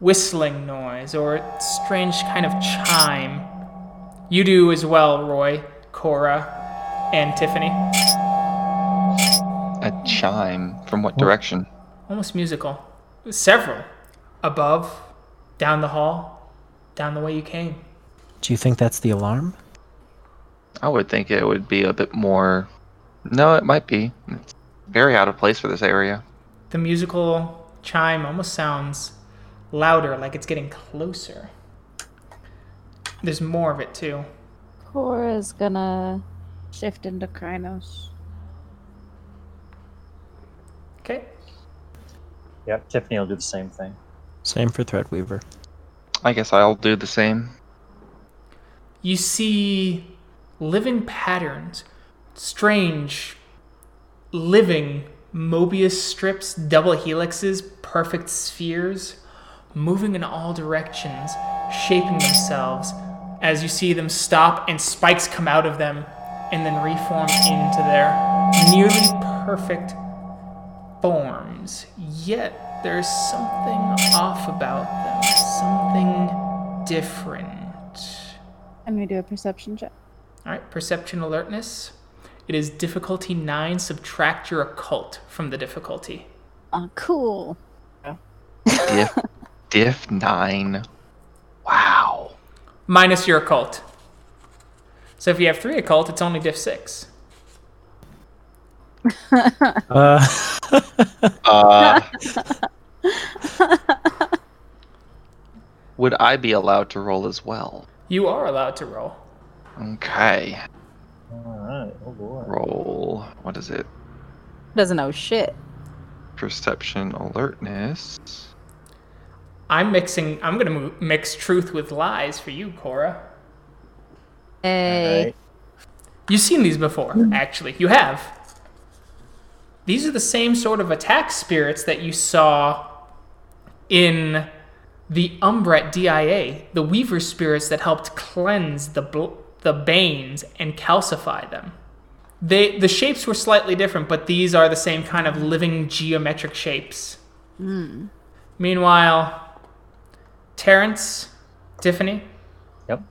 whistling noise or a strange kind of chime. You do as well, Roy, Cora, and Tiffany. A chime from what direction? Almost musical. Several. Above, down the hall, down the way you came. Do you think that's the alarm? I would think it would be a bit more. No, it might be. It's very out of place for this area. The musical chime almost sounds louder, like it's getting closer. There's more of it too. Cora's gonna shift into Crinos. Okay. Yep, Tiffany will do the same thing. Same for Threadweaver. I guess I'll do the same. You see living patterns, strange, living Mobius strips, double helixes, perfect spheres, moving in all directions, shaping themselves as you see them stop and spikes come out of them and then reform into their nearly perfect forms. Yet there's something off about them, something different. I'm gonna do a perception check. All right, perception alertness. It is difficulty nine. Subtract your occult from the difficulty. Oh, cool. Diff, diff nine. Wow. Minus your occult. So if you have three occult, it's only diff six. Uh, Uh, would I be allowed to roll as well? You are allowed to roll. Okay. Alright, oh boy. Roll. What is it? Doesn't know shit. Perception alertness. I'm mixing. I'm gonna mo- mix truth with lies for you, Cora. Hey. Alright. You've seen these before, mm. actually. You have. These are the same sort of attack spirits that you saw in the Umbret DIA, the Weaver spirits that helped cleanse the bl- the Banes and calcify them. They the shapes were slightly different, but these are the same kind of living geometric shapes. Hmm. Meanwhile, Terrence, Tiffany, Yep.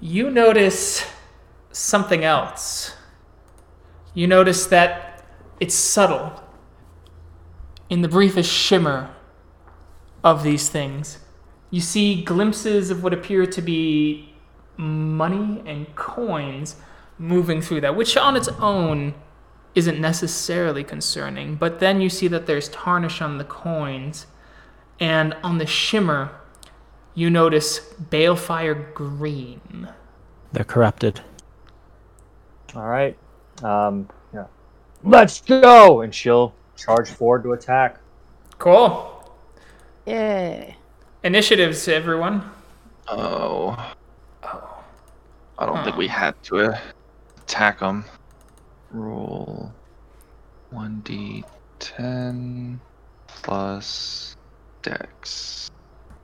you notice something else. You notice that it's subtle in the briefest shimmer of these things. You see glimpses of what appear to be money and coins moving through that, which on its own isn't necessarily concerning, but then you see that there's tarnish on the coins, and on the shimmer, you notice balefire green. they're corrupted. Alright. Um, yeah. Let's go! And she'll charge forward to attack. Cool. Yay. Initiatives, everyone. Oh. Oh. I don't think we had to uh, attack them. Roll 1d10 plus dex.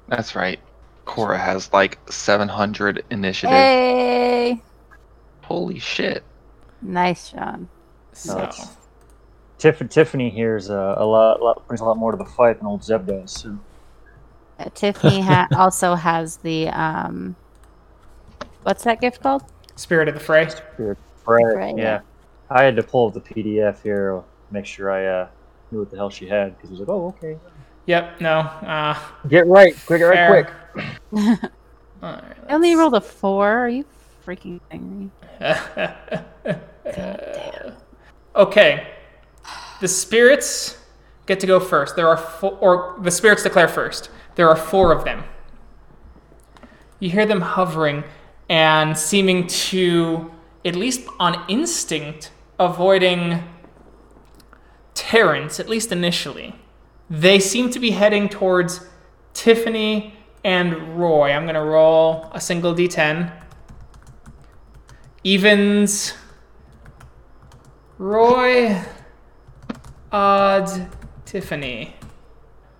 That's right. Cora has like 700 initiative. Hey. Holy shit. Nice, Sean. So, it's- Tiff- Tiffany here's a, a lot, lot brings a lot more to the fight than old Zeb does. So. Uh, Tiffany ha- also has the um. What's that gift called? Spirit of the Fray. Spirit Right, Right, yeah. yeah. I had to pull up the PDF here, make sure I uh, knew what the hell she had, because it was like, oh, okay. Yep, no. Uh, Get right, quick, right, quick. Alright, I only rolled a four. Are you freaking kidding me? okay. The spirits get to go first. There are four, or the spirits declare first. There are four of them. You hear them hovering and seeming to, at least on instinct, avoiding Terrence, at least initially. They seem to be heading towards Tiffany and Roy. I'm going to roll a single d10. Evens. Roy. Odds. Tiffany.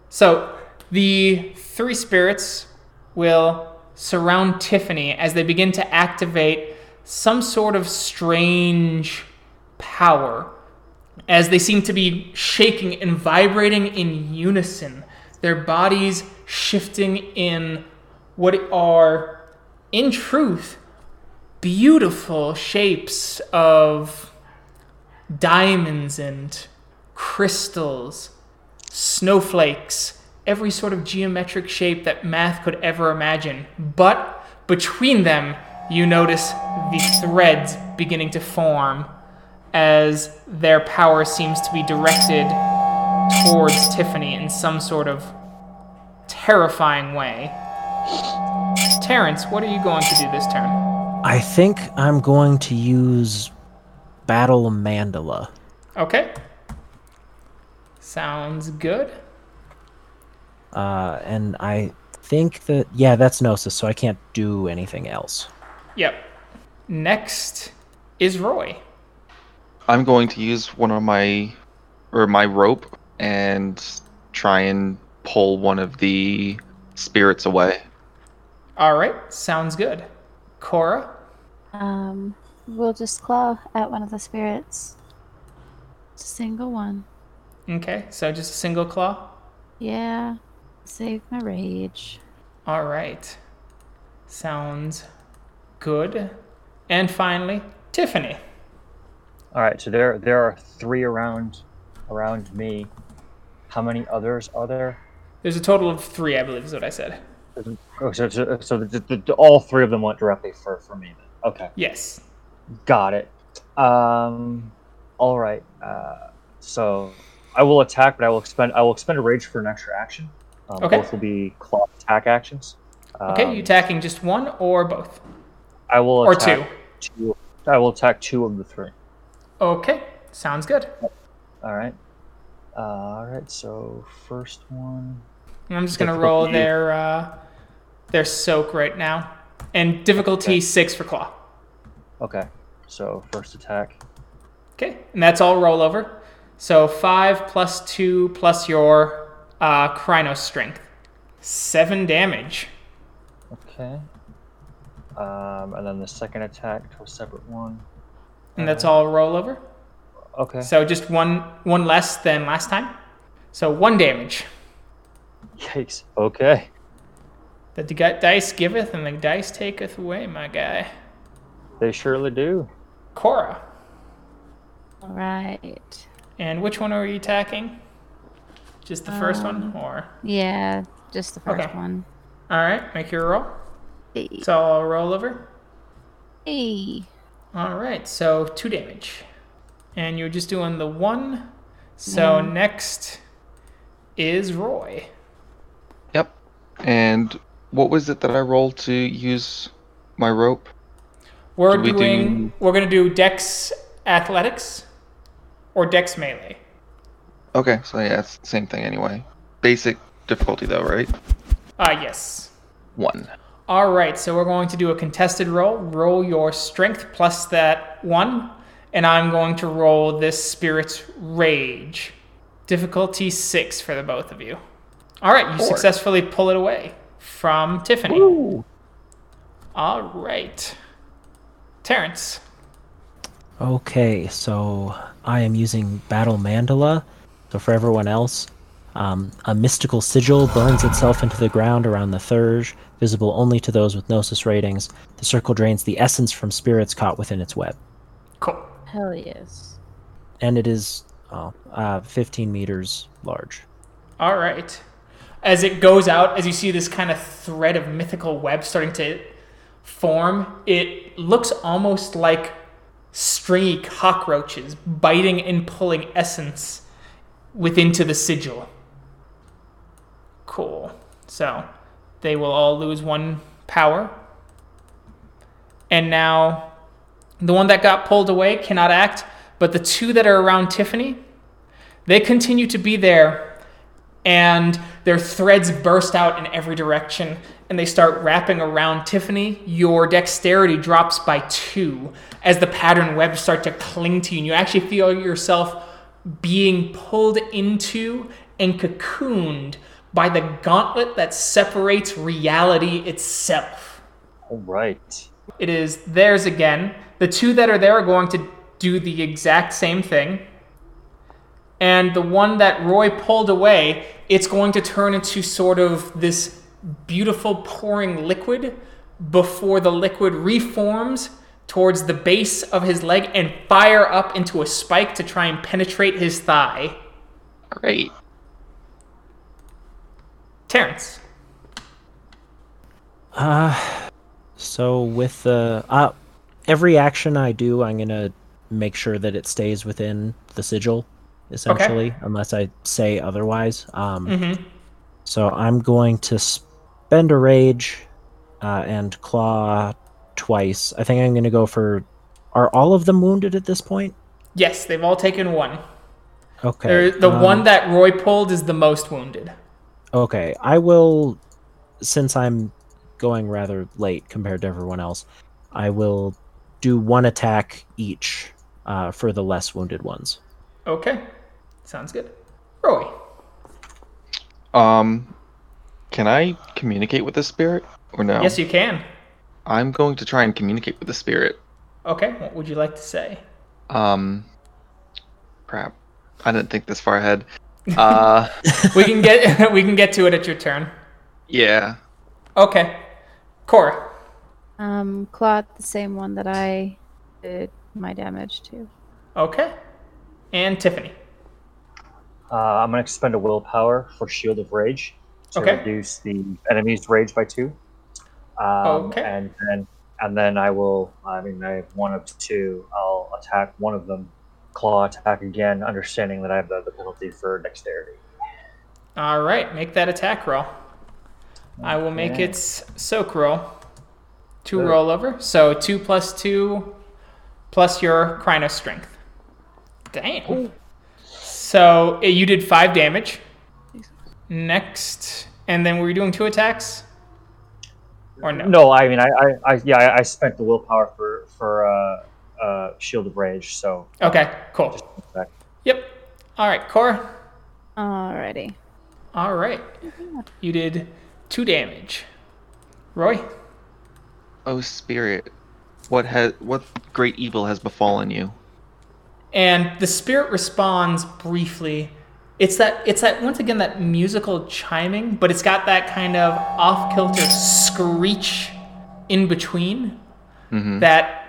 So the three spirits will surround Tiffany as they begin to activate some sort of strange power as they seem to be shaking and vibrating in unison, their bodies shifting in what are, in truth, beautiful shapes of diamonds and crystals, snowflakes, every sort of geometric shape that math could ever imagine. But between them, you notice the threads beginning to form as their power seems to be directed towards Tiffany in some sort of terrifying way. Terrence, what are you going to do this turn? I think I'm going to use Battle Mandala. Okay. Sounds good. Uh, and I think that, yeah, that's Gnosis, so I can't do anything else. Yep. Next is Roy. I'm going to use one of my or my rope and try and pull one of the spirits away. All right, sounds good. Cora, Um, we'll just claw at one of the spirits. Just a single one. okay, so just a single claw. Yeah. Save my rage. All right, sounds good. And finally, Tiffany. All right, so there there are three around around me. How many others are there? There's a total of three, I believe, is what I said. Oh, so, so, so the, the, the- all three of them went directly for, for me. Then. Okay, Yes. got it. Um, All right. Uh, so I will attack, but I will expend I will expend a rage for an extra action. Um, Okay. Both will be claw attack actions. Okay, Um, you attacking just one or both? I will Or attack two. I will attack two of the three. Okay, sounds good. All right. Uh, all right. So first one. I'm just gonna roll their uh, their soak right now, and difficulty Okay. six for claw. Okay. So first attack. Okay, and that's all rollover. So five plus two plus your uh, Crinos strength, seven damage. Okay. Um, and then the second attack to a separate one. And that's all rollover. Okay. So just one one less than last time. So one damage. Yikes. Okay. That The di- dice giveth and the dice taketh away, my guy. They surely do. Cora. All right. And which one are you attacking? Just the first one, Um, or Yeah, just the first Okay. one. all right? Make your roll. Hey. So I'll roll over. hey. All right, so two damage, and you're just doing the one. So Yeah. next is Roy. Yep. And what was it that I rolled to use my rope? We're we doing. do- We're gonna do Dex Athletics, or Dex Melee. Okay, so yeah, it's the same thing anyway. Basic difficulty though, right? Ah, yes. One. All right, so we're going to do a contested roll. Roll your strength plus that one, and I'm going to roll this spirit's rage. Difficulty six for the both of you. All right, you Four. successfully pull it away from Tiffany. Woo! All right, Terrence. Okay, so I am using Battle Mandala. So for everyone else, um, a mystical sigil burns itself into the ground around the Theurge, visible only to those with Gnosis ratings. The circle drains the essence from spirits caught within its web. Cool. Hell yes. And it is oh, uh, 15 meters large. All right. As it goes out, as you see this kind of thread of mythical web starting to form, it looks almost like stringy cockroaches biting and pulling essence within to the sigil. Cool. So they will all lose one power. And now the one that got pulled away cannot act, but the two that are around Tiffany, they continue to be there and their threads burst out in every direction and they start wrapping around Tiffany. Your dexterity drops by two as the pattern webs start to cling to you, and you actually feel yourself being pulled into and cocooned by the gauntlet that separates reality itself. All right. It is theirs again. The two that are there are going to do the exact same thing. And the one that Roy pulled away, it's going to turn into sort of this beautiful pouring liquid before the liquid reforms towards the base of his leg and fire up into a spike to try and penetrate his thigh. Great. Terrence. Uh, so with the uh, every action I do, I'm gonna make sure that it stays within the sigil, essentially, unless I say otherwise. Um, Mm-hmm. so I'm going to spend a rage uh, and claw twice. I think I'm gonna go for. Are all of them wounded at this point? Yes, they've all taken one. Okay. They're- the um, one that Roy pulled is the most wounded. Okay, I will, since I'm going rather late compared to everyone else, I will do one attack each uh, for the less wounded ones. Okay. Sounds good. Roy. Um, can I communicate with the spirit or no? Yes, you can. I'm going to try and communicate with the spirit. Okay, what would you like to say? Um, crap. I didn't think this far ahead. Uh, We can get we can get to it at your turn. yeah. Okay. Cora. Um, Claude, the same one that I did my damage to. Okay. And Tiffany. Uh, I'm gonna expend a willpower for Shield of Rage to Okay. reduce the enemy's rage by two. Um, Okay. And then and then I will. I mean, I have one of two. I'll attack one of them claw attack again, understanding that I have the, the penalty for dexterity. All right, make that attack roll. I will make Okay. its soak roll. Two roll over. So two plus two plus your Crinos strength. Damn. So uh, you did five damage. Next, and then were you doing two attacks? Or no? No, I mean, I, I, I yeah, I, I spent the willpower for for uh, uh, Shield of Rage, so Okay, cool. back. Yep. All right, Cora. Alrighty. All right. You did two damage. Roy. Oh spirit, what has what great evil has befallen you? and the spirit responds briefly it's that it's that once again that musical chiming but it's got that kind of off-kilter screech in between Mhm. that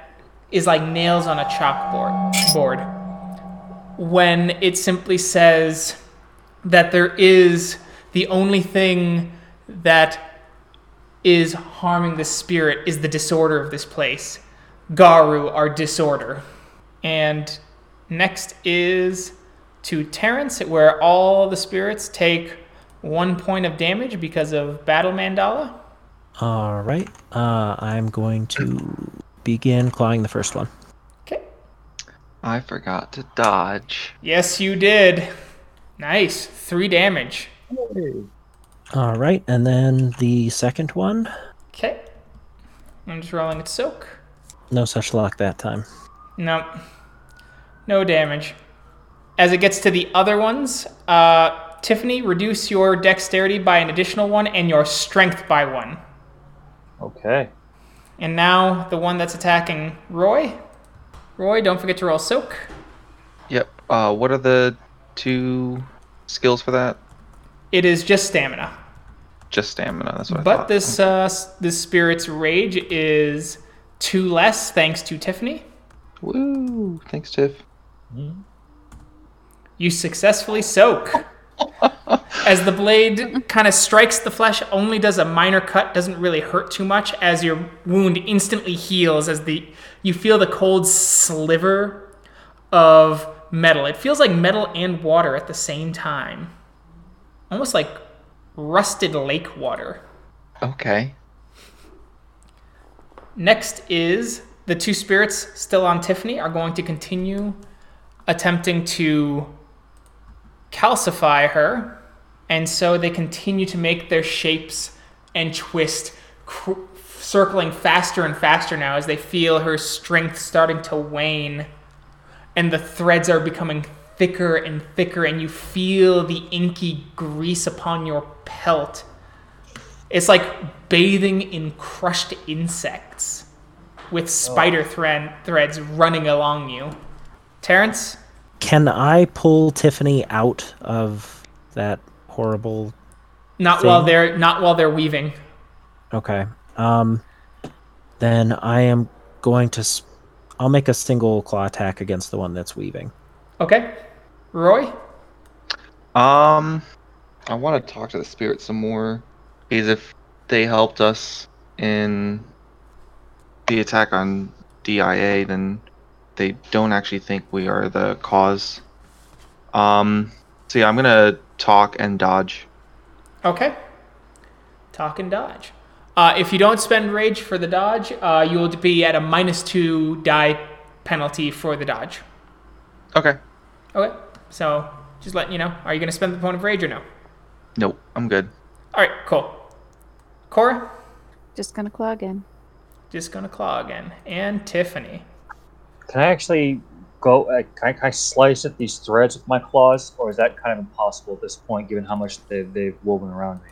is like nails on a chalkboard board when it simply says that there is the only thing that is harming the spirit is the disorder of this place Garou our disorder and next is to Terrence, where all the spirits take one point of damage because of Battle Mandala. All right. Uh, I'm going to begin clawing the first one. Okay. I forgot to dodge. Yes, you did. Nice. Three damage. All right, and then the second one. Okay. I'm just rolling its soak. No such luck that time. Nope. No damage. As it gets to the other ones, uh, Tiffany, reduce your dexterity by an additional one and your strength by one. Okay. And now the one that's attacking Roy. Roy, don't forget to roll soak. Yep. Uh, what are the two skills for that? It is just stamina. Just stamina. That's what I But thought. this uh, s- this spirit's rage is two less thanks to Tiffany. Woo! Thanks, Tiff. You successfully soak. As the blade kind of strikes the flesh, only does a minor cut, doesn't really hurt too much. As your wound instantly heals, as the you feel the cold sliver of metal. It feels like metal and water at the same time, almost like rusted lake water. Okay. Next is the two spirits still on Tiffany are going to continue attempting to calcify her, and so they continue to make their shapes and twist, cr- circling faster and faster now as they feel her strength starting to wane, and the threads are becoming thicker and thicker, and you feel the inky grease upon your pelt. It's like bathing in crushed insects with oh. spider thread threads running along you. Terrence, Can I pull Tiffany out of that horrible? not while they're not while they're weaving. Okay. Um. Then I am going to. s- I'll make a single claw attack against the one that's weaving. Okay, Roy. Um, I want to talk to the spirit some more because if they helped us in the attack on DIA, then they don't actually think we are the cause. Um, so yeah, I'm gonna talk and dodge. Okay. Talk and dodge. Uh, if you don't spend rage for the dodge, uh, you will be at a minus two die penalty for the dodge. Okay. Okay. So just letting you know. Are you going to spend the point of rage or no? Nope, I'm good. All right. Cool. Cora, Just gonna claw again. just gonna claw again, and Tiffany. Can I actually go? Uh, can, I, can I slice at these threads with my claws, or is that kind of impossible at this point, given how much they, they've woven around me?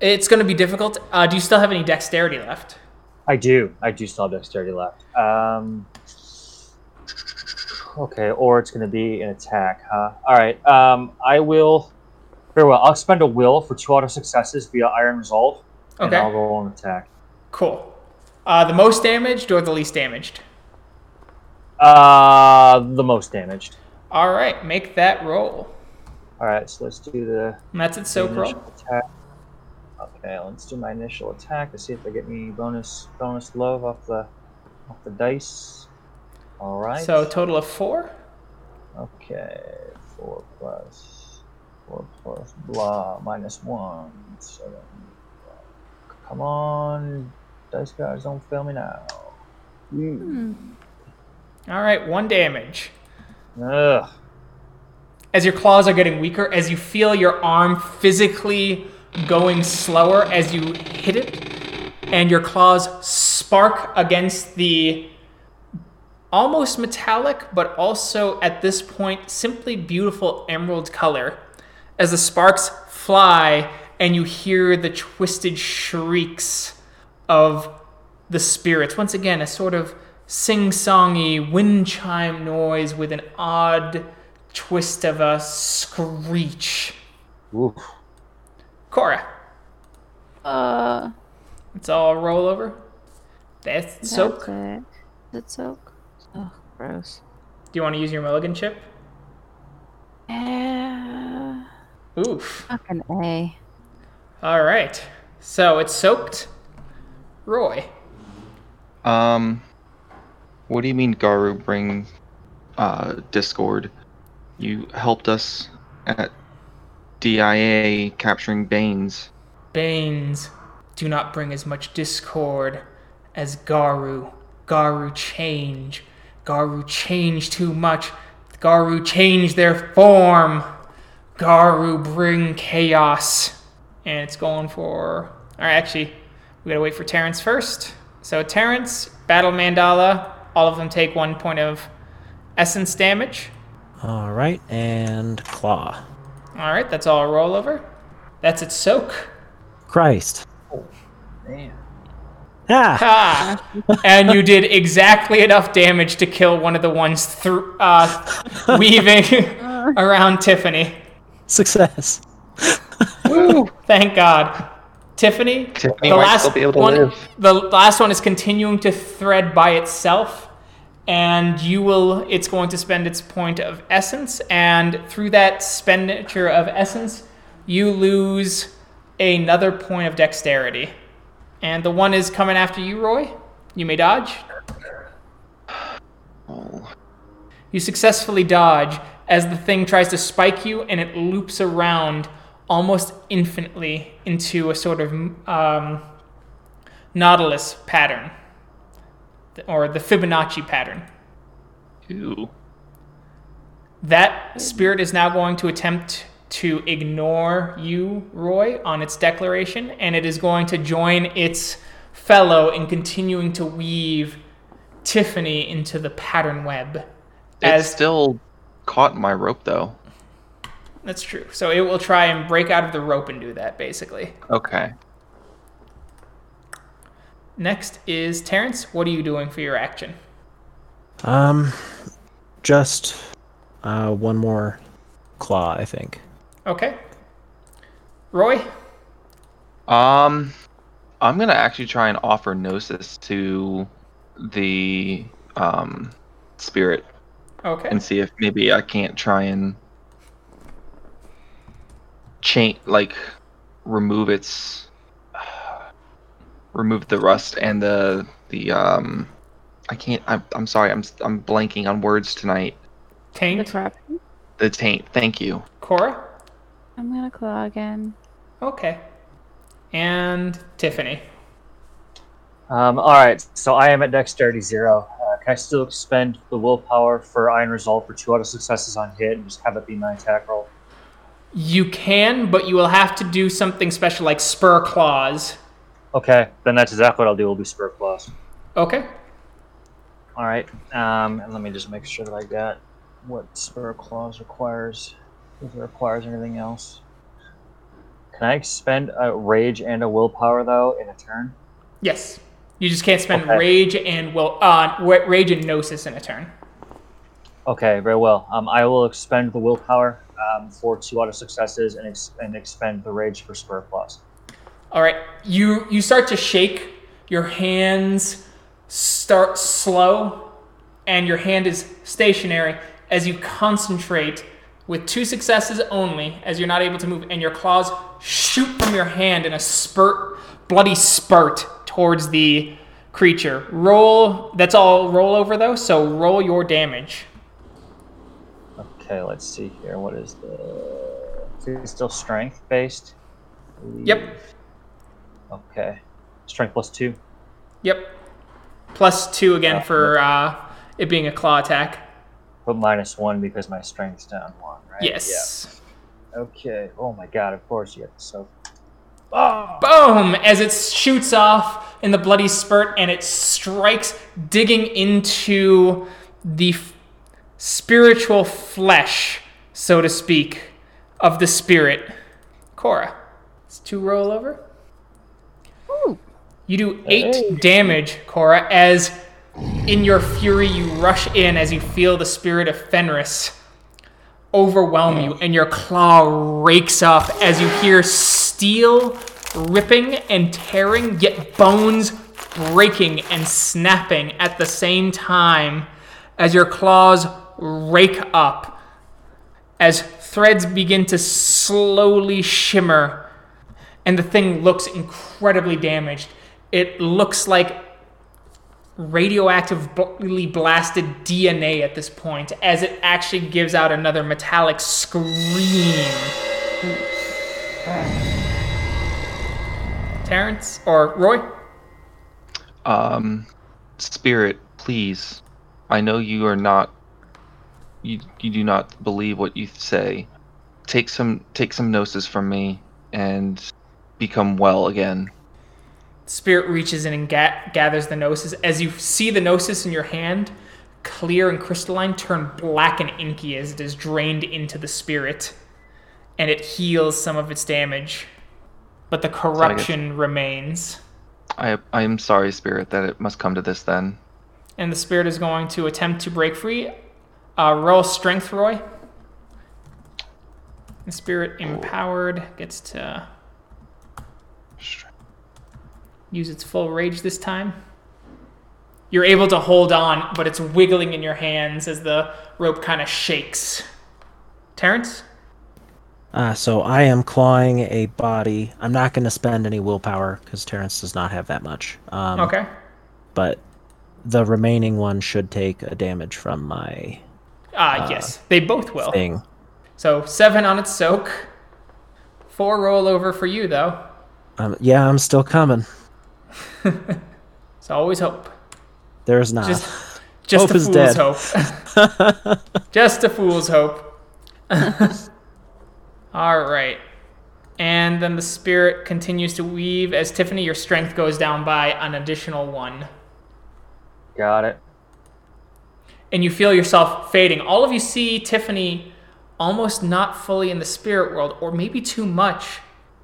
It's going to be difficult. Uh, do you still have any dexterity left? I do. I do still have dexterity left. Um, okay, or it's going to be an attack, huh? All right. Um, I will. Very well. I'll spend a will for two auto successes via Iron Resolve, and Okay. I'll roll an attack. Cool. Uh, the most damaged or the least damaged? Uh, the most damaged. All right, make that roll. All right, so let's do the And that's its soak roll. attack. Okay, let's do my initial attack to see if they get me bonus bonus love off the off the dice. All right. So total of four. Okay, four plus four plus blah minus one. Seven. Come on, dice guys, don't fail me now. All right, one damage. Ugh. As your claws are getting weaker, as you feel your arm physically going slower as you hit it, and your claws spark against the almost metallic, but also at this point simply beautiful emerald color. As the sparks fly, and you hear the twisted shrieks of the spirits. Once again, a sort of sing songy wind chime noise with an odd twist of a screech. Oof. Cora, Uh, it's all rollover. That's that's soak. it. Is it soak? Oh, gross. Do you want to use your mulligan chip? Yeah. Oof. Fucking A. All right. So it's soaked. Roy. Um, what do you mean, Garou? Bring uh, Discord. You helped us at DIA capturing Banes. Banes, do not bring as much discord as Garou. Garou change. Garou change too much. Garou change their form. Garou bring chaos. And it's going for. Alright, actually, we gotta wait for Terrence first. So, Terrence, Battle Mandala, all of them take one point of essence damage. All right, and claw. Alright, that's all a rollover. That's its soak. Christ. Man. Ah! Ah! and you did exactly enough damage to kill one of the ones through uh, weaving around Tiffany. Success. Thank God. Tiffany, Tiffany the last be able to one, the last one is continuing to thread by itself, and you will. It's going to spend its point of essence, and through that expenditure of essence, you lose another point of dexterity. And the one is coming after you, Roy. You may dodge. Oh, You successfully dodge as the thing tries to spike you, and it loops around almost infinitely into a sort of um, Nautilus pattern, or the Fibonacci pattern. Ooh. That spirit is now going to attempt to ignore you, Roy, on its declaration, and it is going to join its fellow in continuing to weave Tiffany into the pattern web. It's still caught in my rope, though. That's true. So it will try and break out of the rope and do that, basically. Okay. Next is Terrence. What are you doing for your action? Um, just uh, one more claw, I think. Okay. Roy? Um, I'm gonna actually try and offer gnosis to the um spirit Okay. and see if maybe I can't try and chain like remove its remove the rust and the the um I can't I'm, I'm sorry I'm I'm blanking on words tonight The Taint? corruption. the taint thank you Cora? I'm gonna claw again. Okay. And Tiffany. Um, all right, so I am at dexterity zero. Uh, can I still expend the willpower for iron resolve for two out of successes on hit and just have it be my attack roll? You can, but you will have to do something special like spur claws. Okay, then that's exactly what I'll do. We'll be spur claws. Okay. All right, um, and let me just make sure that I got what spur claws requires. If it requires anything else. Can I expend a rage and a willpower though in a turn? Yes. You just can't spend Okay. rage and will uh rage and gnosis in a turn. Okay, very well. Um, I will expend the willpower um, for two out of successes and, ex- and expend the rage for spur claws. All right. You you start to shake. Your hands start slow, and your hand is stationary as you concentrate with two successes only, as you're not able to move, and your claws shoot from your hand in a spurt, bloody spurt towards the creature. Roll. That's all roll over though. So roll your damage. Okay, let's see here. What is the? Is still strength based? Yep. Okay. Strength plus two. Yep. Plus two again Uh, for uh, it being a claw attack. Put minus one because my strength's down one, right? Yes. Yeah. Okay. Oh my god, of course you have to soak. Oh! Boom! As it shoots off in the bloody spurt and it strikes, digging into the f- spiritual flesh, so to speak, of the spirit. Cora, it's two roll over. Ooh. You do eight Hey. damage, Cora, as in your fury you rush in as you feel the spirit of Fenris overwhelm you, and your claw rakes up as you hear steel ripping and tearing, yet bones breaking and snapping at the same time as your claws rake up. As threads begin to slowly shimmer, and the thing looks incredibly damaged. It looks like radioactively blasted DNA at this point as it actually gives out another metallic scream. Terrence or Roy? Um, spirit, please. I know you are not. You you do not believe what you say. Take some take some gnosis from me and become well again. Spirit reaches in and ga- gathers the gnosis. As you see the gnosis in your hand, clear and crystalline, turn black and inky as it is drained into the spirit, and it heals some of its damage. But the corruption remains. I I am sorry, spirit, that it must come to this then. and the spirit is going to attempt to break free. Uh, roll strength, Roy. The spirit empowered gets to use its full rage this time. You're able to hold on, but it's wiggling in your hands as the rope kind of shakes. Terrence? Uh, so I am clawing a body. I'm not going to spend any willpower because Terrence does not have that much. Um, Okay. But the remaining one should take a damage from my Ah, yes, they both will. thing. So seven on its soak. Four rollover for you, though. Um, yeah, I'm still coming. So always hope. There's not. Just, just Hope a is fool's dead. hope. just a fool's hope. All right. And then the spirit continues to weave as Tiffany, your strength goes down by an additional one. Got it. And you feel yourself fading. All of you see Tiffany almost not fully in the spirit world, or maybe too much.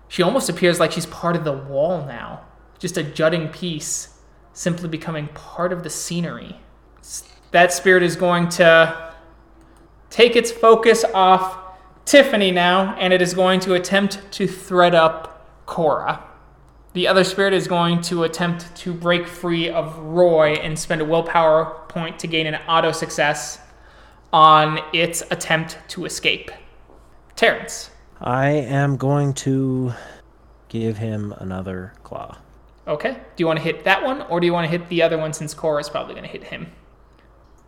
She almost appears like she's part of the wall now, just a jutting piece, simply becoming part of the scenery. That spirit is going to take its focus off Tiffany now, and it is going to attempt to thread up Cora. The other spirit is going to attempt to break free of Roy and spend a willpower point to gain an auto success on its attempt to escape. Terrence. I am going to give him another claw. Okay. Do you want to hit that one, or do you want to hit the other one since Cora is probably going to hit him?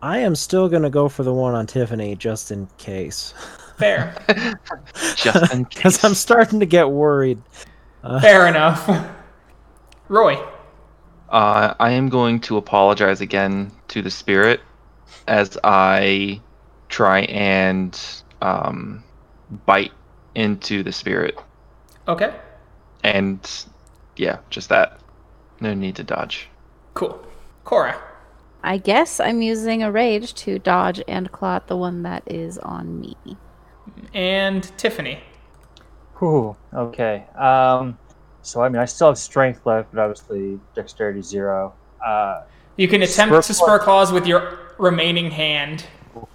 I am still going to go for the one on Tiffany just in case. Fair. Just in case. Because. I'm starting to get worried. Uh, Fair enough. Roy. Uh, I am going to apologize again to the spirit as I try and um, bite into the spirit. Okay. And yeah, just that. No need to dodge. Cool. Cora. I guess I'm using a rage to dodge and claw at the one that is on me. And Tiffany. Whew. Okay. Um. So I mean, I still have strength left, but obviously dexterity zero. Uh, You can attempt to spur claws with your remaining hand.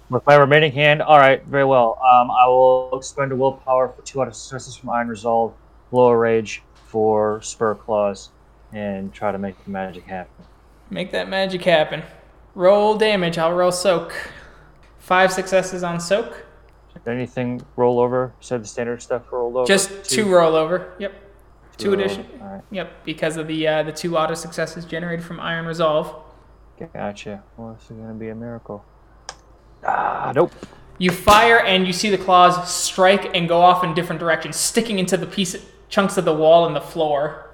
with my remaining hand, all right, very well. Um, I will expend a willpower for two out of successes from Iron Resolve, lower rage for spur claws, and try to make the magic happen. Make that magic happen. Roll damage. I'll roll soak. Five successes on soak. Anything roll over? You said the standard stuff roll over. Just two roll over. Yep. Two addition. Right, Yep. Because of the uh, the two auto successes generated from Iron Resolve. gotcha. Well, this is gonna be a miracle. Ah, nope. You fire and you see the claws strike and go off in different directions, sticking into the piece chunks of the wall and the floor.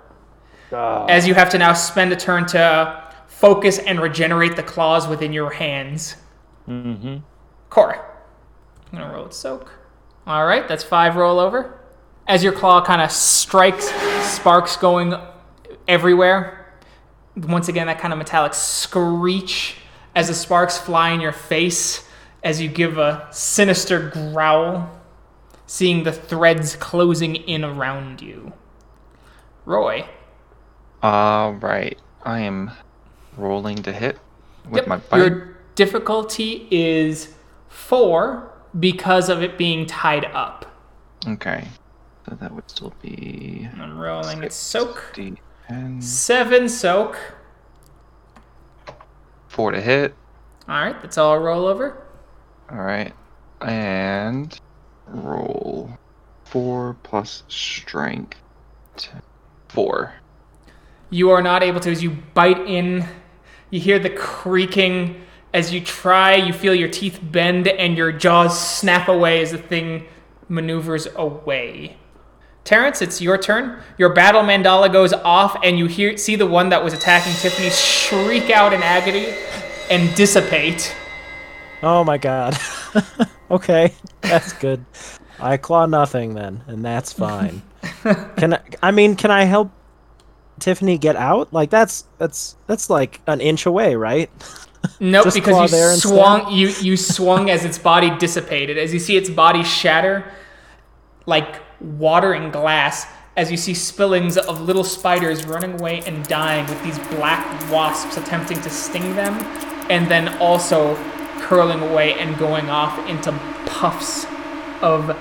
As you have to now spend a turn to focus and regenerate the claws within your hands. Mm-hmm. Cora. I'm gonna roll it soak. All right, that's five roll over. As your claw kind of strikes, sparks going everywhere. Once again, that kind of metallic screech as the sparks fly in your face as you give a sinister growl, seeing the threads closing in around you. Roy. All right. I am rolling to hit with Yep, my bite. Your difficulty is four because of it being tied up. Okay. So that would still be I'm rolling it soak. D10. Seven soak. Four to hit. All right, that's all roll over. All right. And roll four plus strength. Four. You are not able to as you bite in. You hear the creaking as you try. You feel your teeth bend and your jaws snap away as the thing maneuvers away. Terrence, it's your turn. Your battle mandala goes off, and you hear see the one that was attacking Tiffany shriek out in agony and dissipate. Oh my god. okay, that's good. I claw nothing then, and that's fine. can I, I mean, can I help Tiffany get out? Like that's that's that's like an inch away, right? Nope, Just because you instead? swung you you swung as its body dissipated. As you see its body shatter like water and glass, as you see spillings of little spiders running away and dying with these black wasps attempting to sting them, and then also curling away and going off into puffs of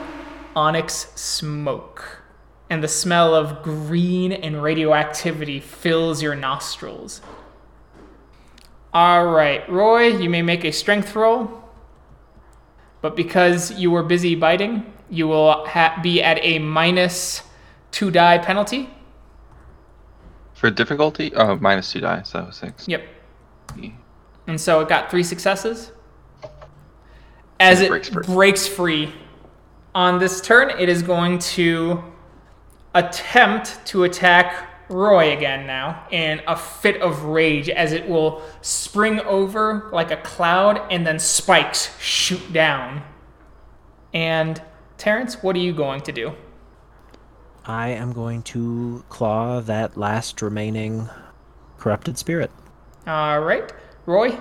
onyx smoke. And the smell of green and radioactivity fills your nostrils. All right, Roy, you may make a strength roll, but because you were busy biting, you will ha- be at a minus two die penalty. For difficulty? Oh, minus two die, so six. Yep. And so it got three successes. As it it breaks free. breaks free on this turn, it is going to attempt to attack Roy again now in a fit of rage as it will spring over like a cloud and then spikes shoot down. And Terrence, what are you going to do? I am going to claw that last remaining corrupted spirit. All right, Roy.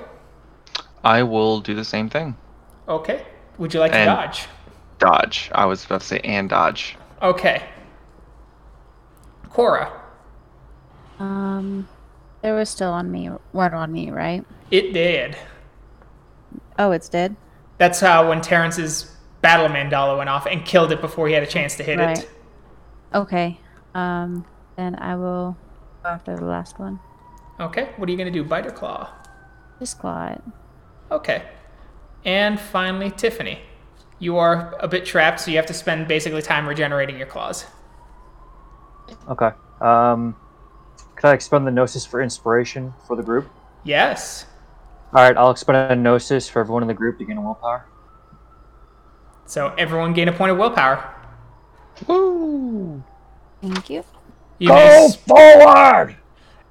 I will do the same thing. Okay. Would you like to dodge? Dodge. I was about to say and dodge. Okay. Cora. Um, there was still on me, one on me, right? It did. Oh, it's dead. That's how when Terrence's battle mandala went off and killed it before he had a chance to hit Right. it. Okay. Um, then I will go after the last one. Okay. What are you gonna do? Bite or claw? Just claw it. Okay. And finally, Tiffany. You are a bit trapped, so you have to spend basically time regenerating your claws. Okay. Um, can I expend the gnosis for inspiration for the group? Yes. All right, I'll expend a gnosis for everyone in the group to gain a willpower. So everyone gain a point of willpower. Woo! Thank you. You may s- forward!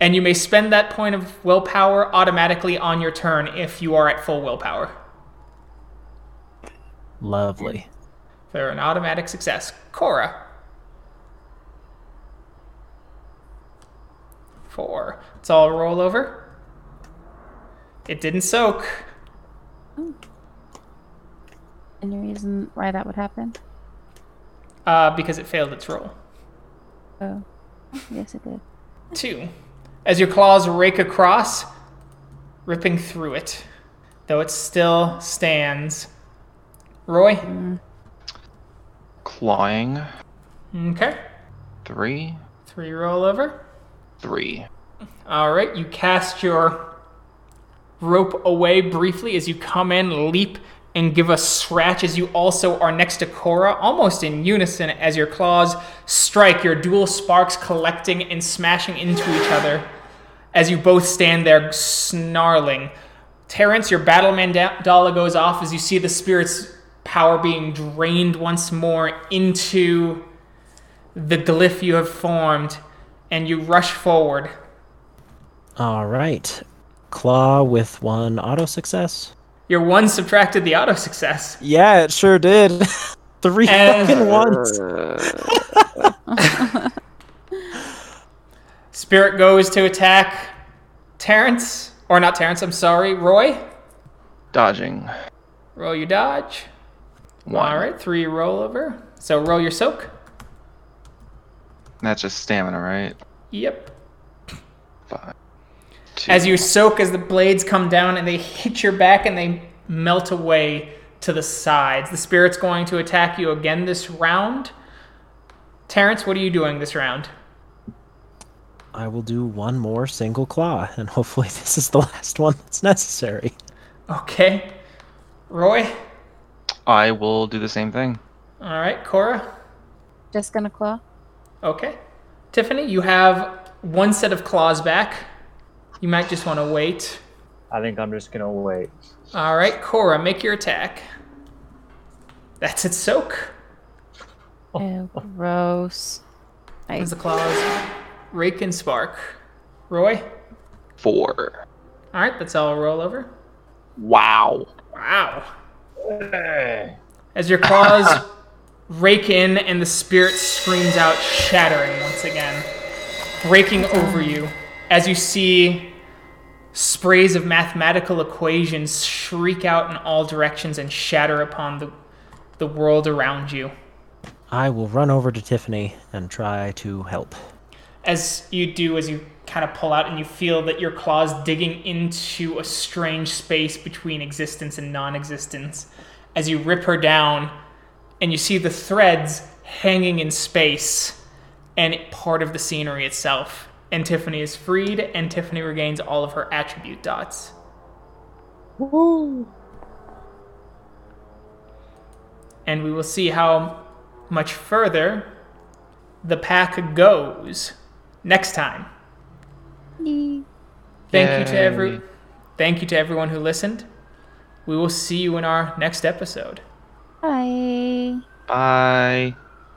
and you may spend that point of willpower automatically on your turn if you are at full willpower. Lovely. For an automatic success. Cora. Four. It's all roll over. It didn't soak. Any reason why that would happen? Uh, because it failed its roll. Oh, yes, it did. Two. As your claws rake across, ripping through it, though it still stands. Roy? Clawing. Okay. Three. Three roll over. Three. All right, you cast your rope away briefly as you come in, leap, and give a scratch as you also are next to Cora, almost in unison as your claws strike, your dual sparks collecting and smashing into each other as you both stand there snarling. Terrence, your battle mandala goes off as you see the spirit's power being drained once more into the glyph you have formed, and you rush forward. All right. Claw with one auto success. Your one subtracted the auto success. Yeah, it sure did. Three And- fucking uh, ones. Spirit goes to attack Terrence, or not Terrence, I'm sorry, Roy. Dodging. Roll your dodge. One. All right, three roll over. So roll your soak. That's just stamina, right? Yep. Five. Two. As you soak, as the blades come down and they hit your back and they melt away to the sides. The spirit's going to attack you again this round. Terrance, what are you doing this round? I will do one more single claw, and hopefully this is the last one that's necessary. Okay. Roy? I will do the same thing. All right. Cora? Just gonna claw. Okay. Tiffany, you have one set of claws back. You might just want to wait. I think I'm just gonna wait. All right, Cora, make your attack. That's its soak. Ew, gross. I, As the claws rake and spark. Roy? Four. All right, that's all roll over. Wow. Wow. As your claws rake in and the spirit screams out, shattering once again, breaking over you as you see sprays of mathematical equations shriek out in all directions and shatter upon the, the world around you. I will run over to Tiffany and try to help. as you do as you kind of pull out and you feel that your claws digging into a strange space between existence and non-existence as you rip her down and you see the threads hanging in space and part of the scenery itself and tiffany is freed and tiffany regains all of her attribute dots Woo! and we will see how much further the pack goes next time. Thank you to every thank you to everyone who listened. We will see you in our next episode. Bye. Bye.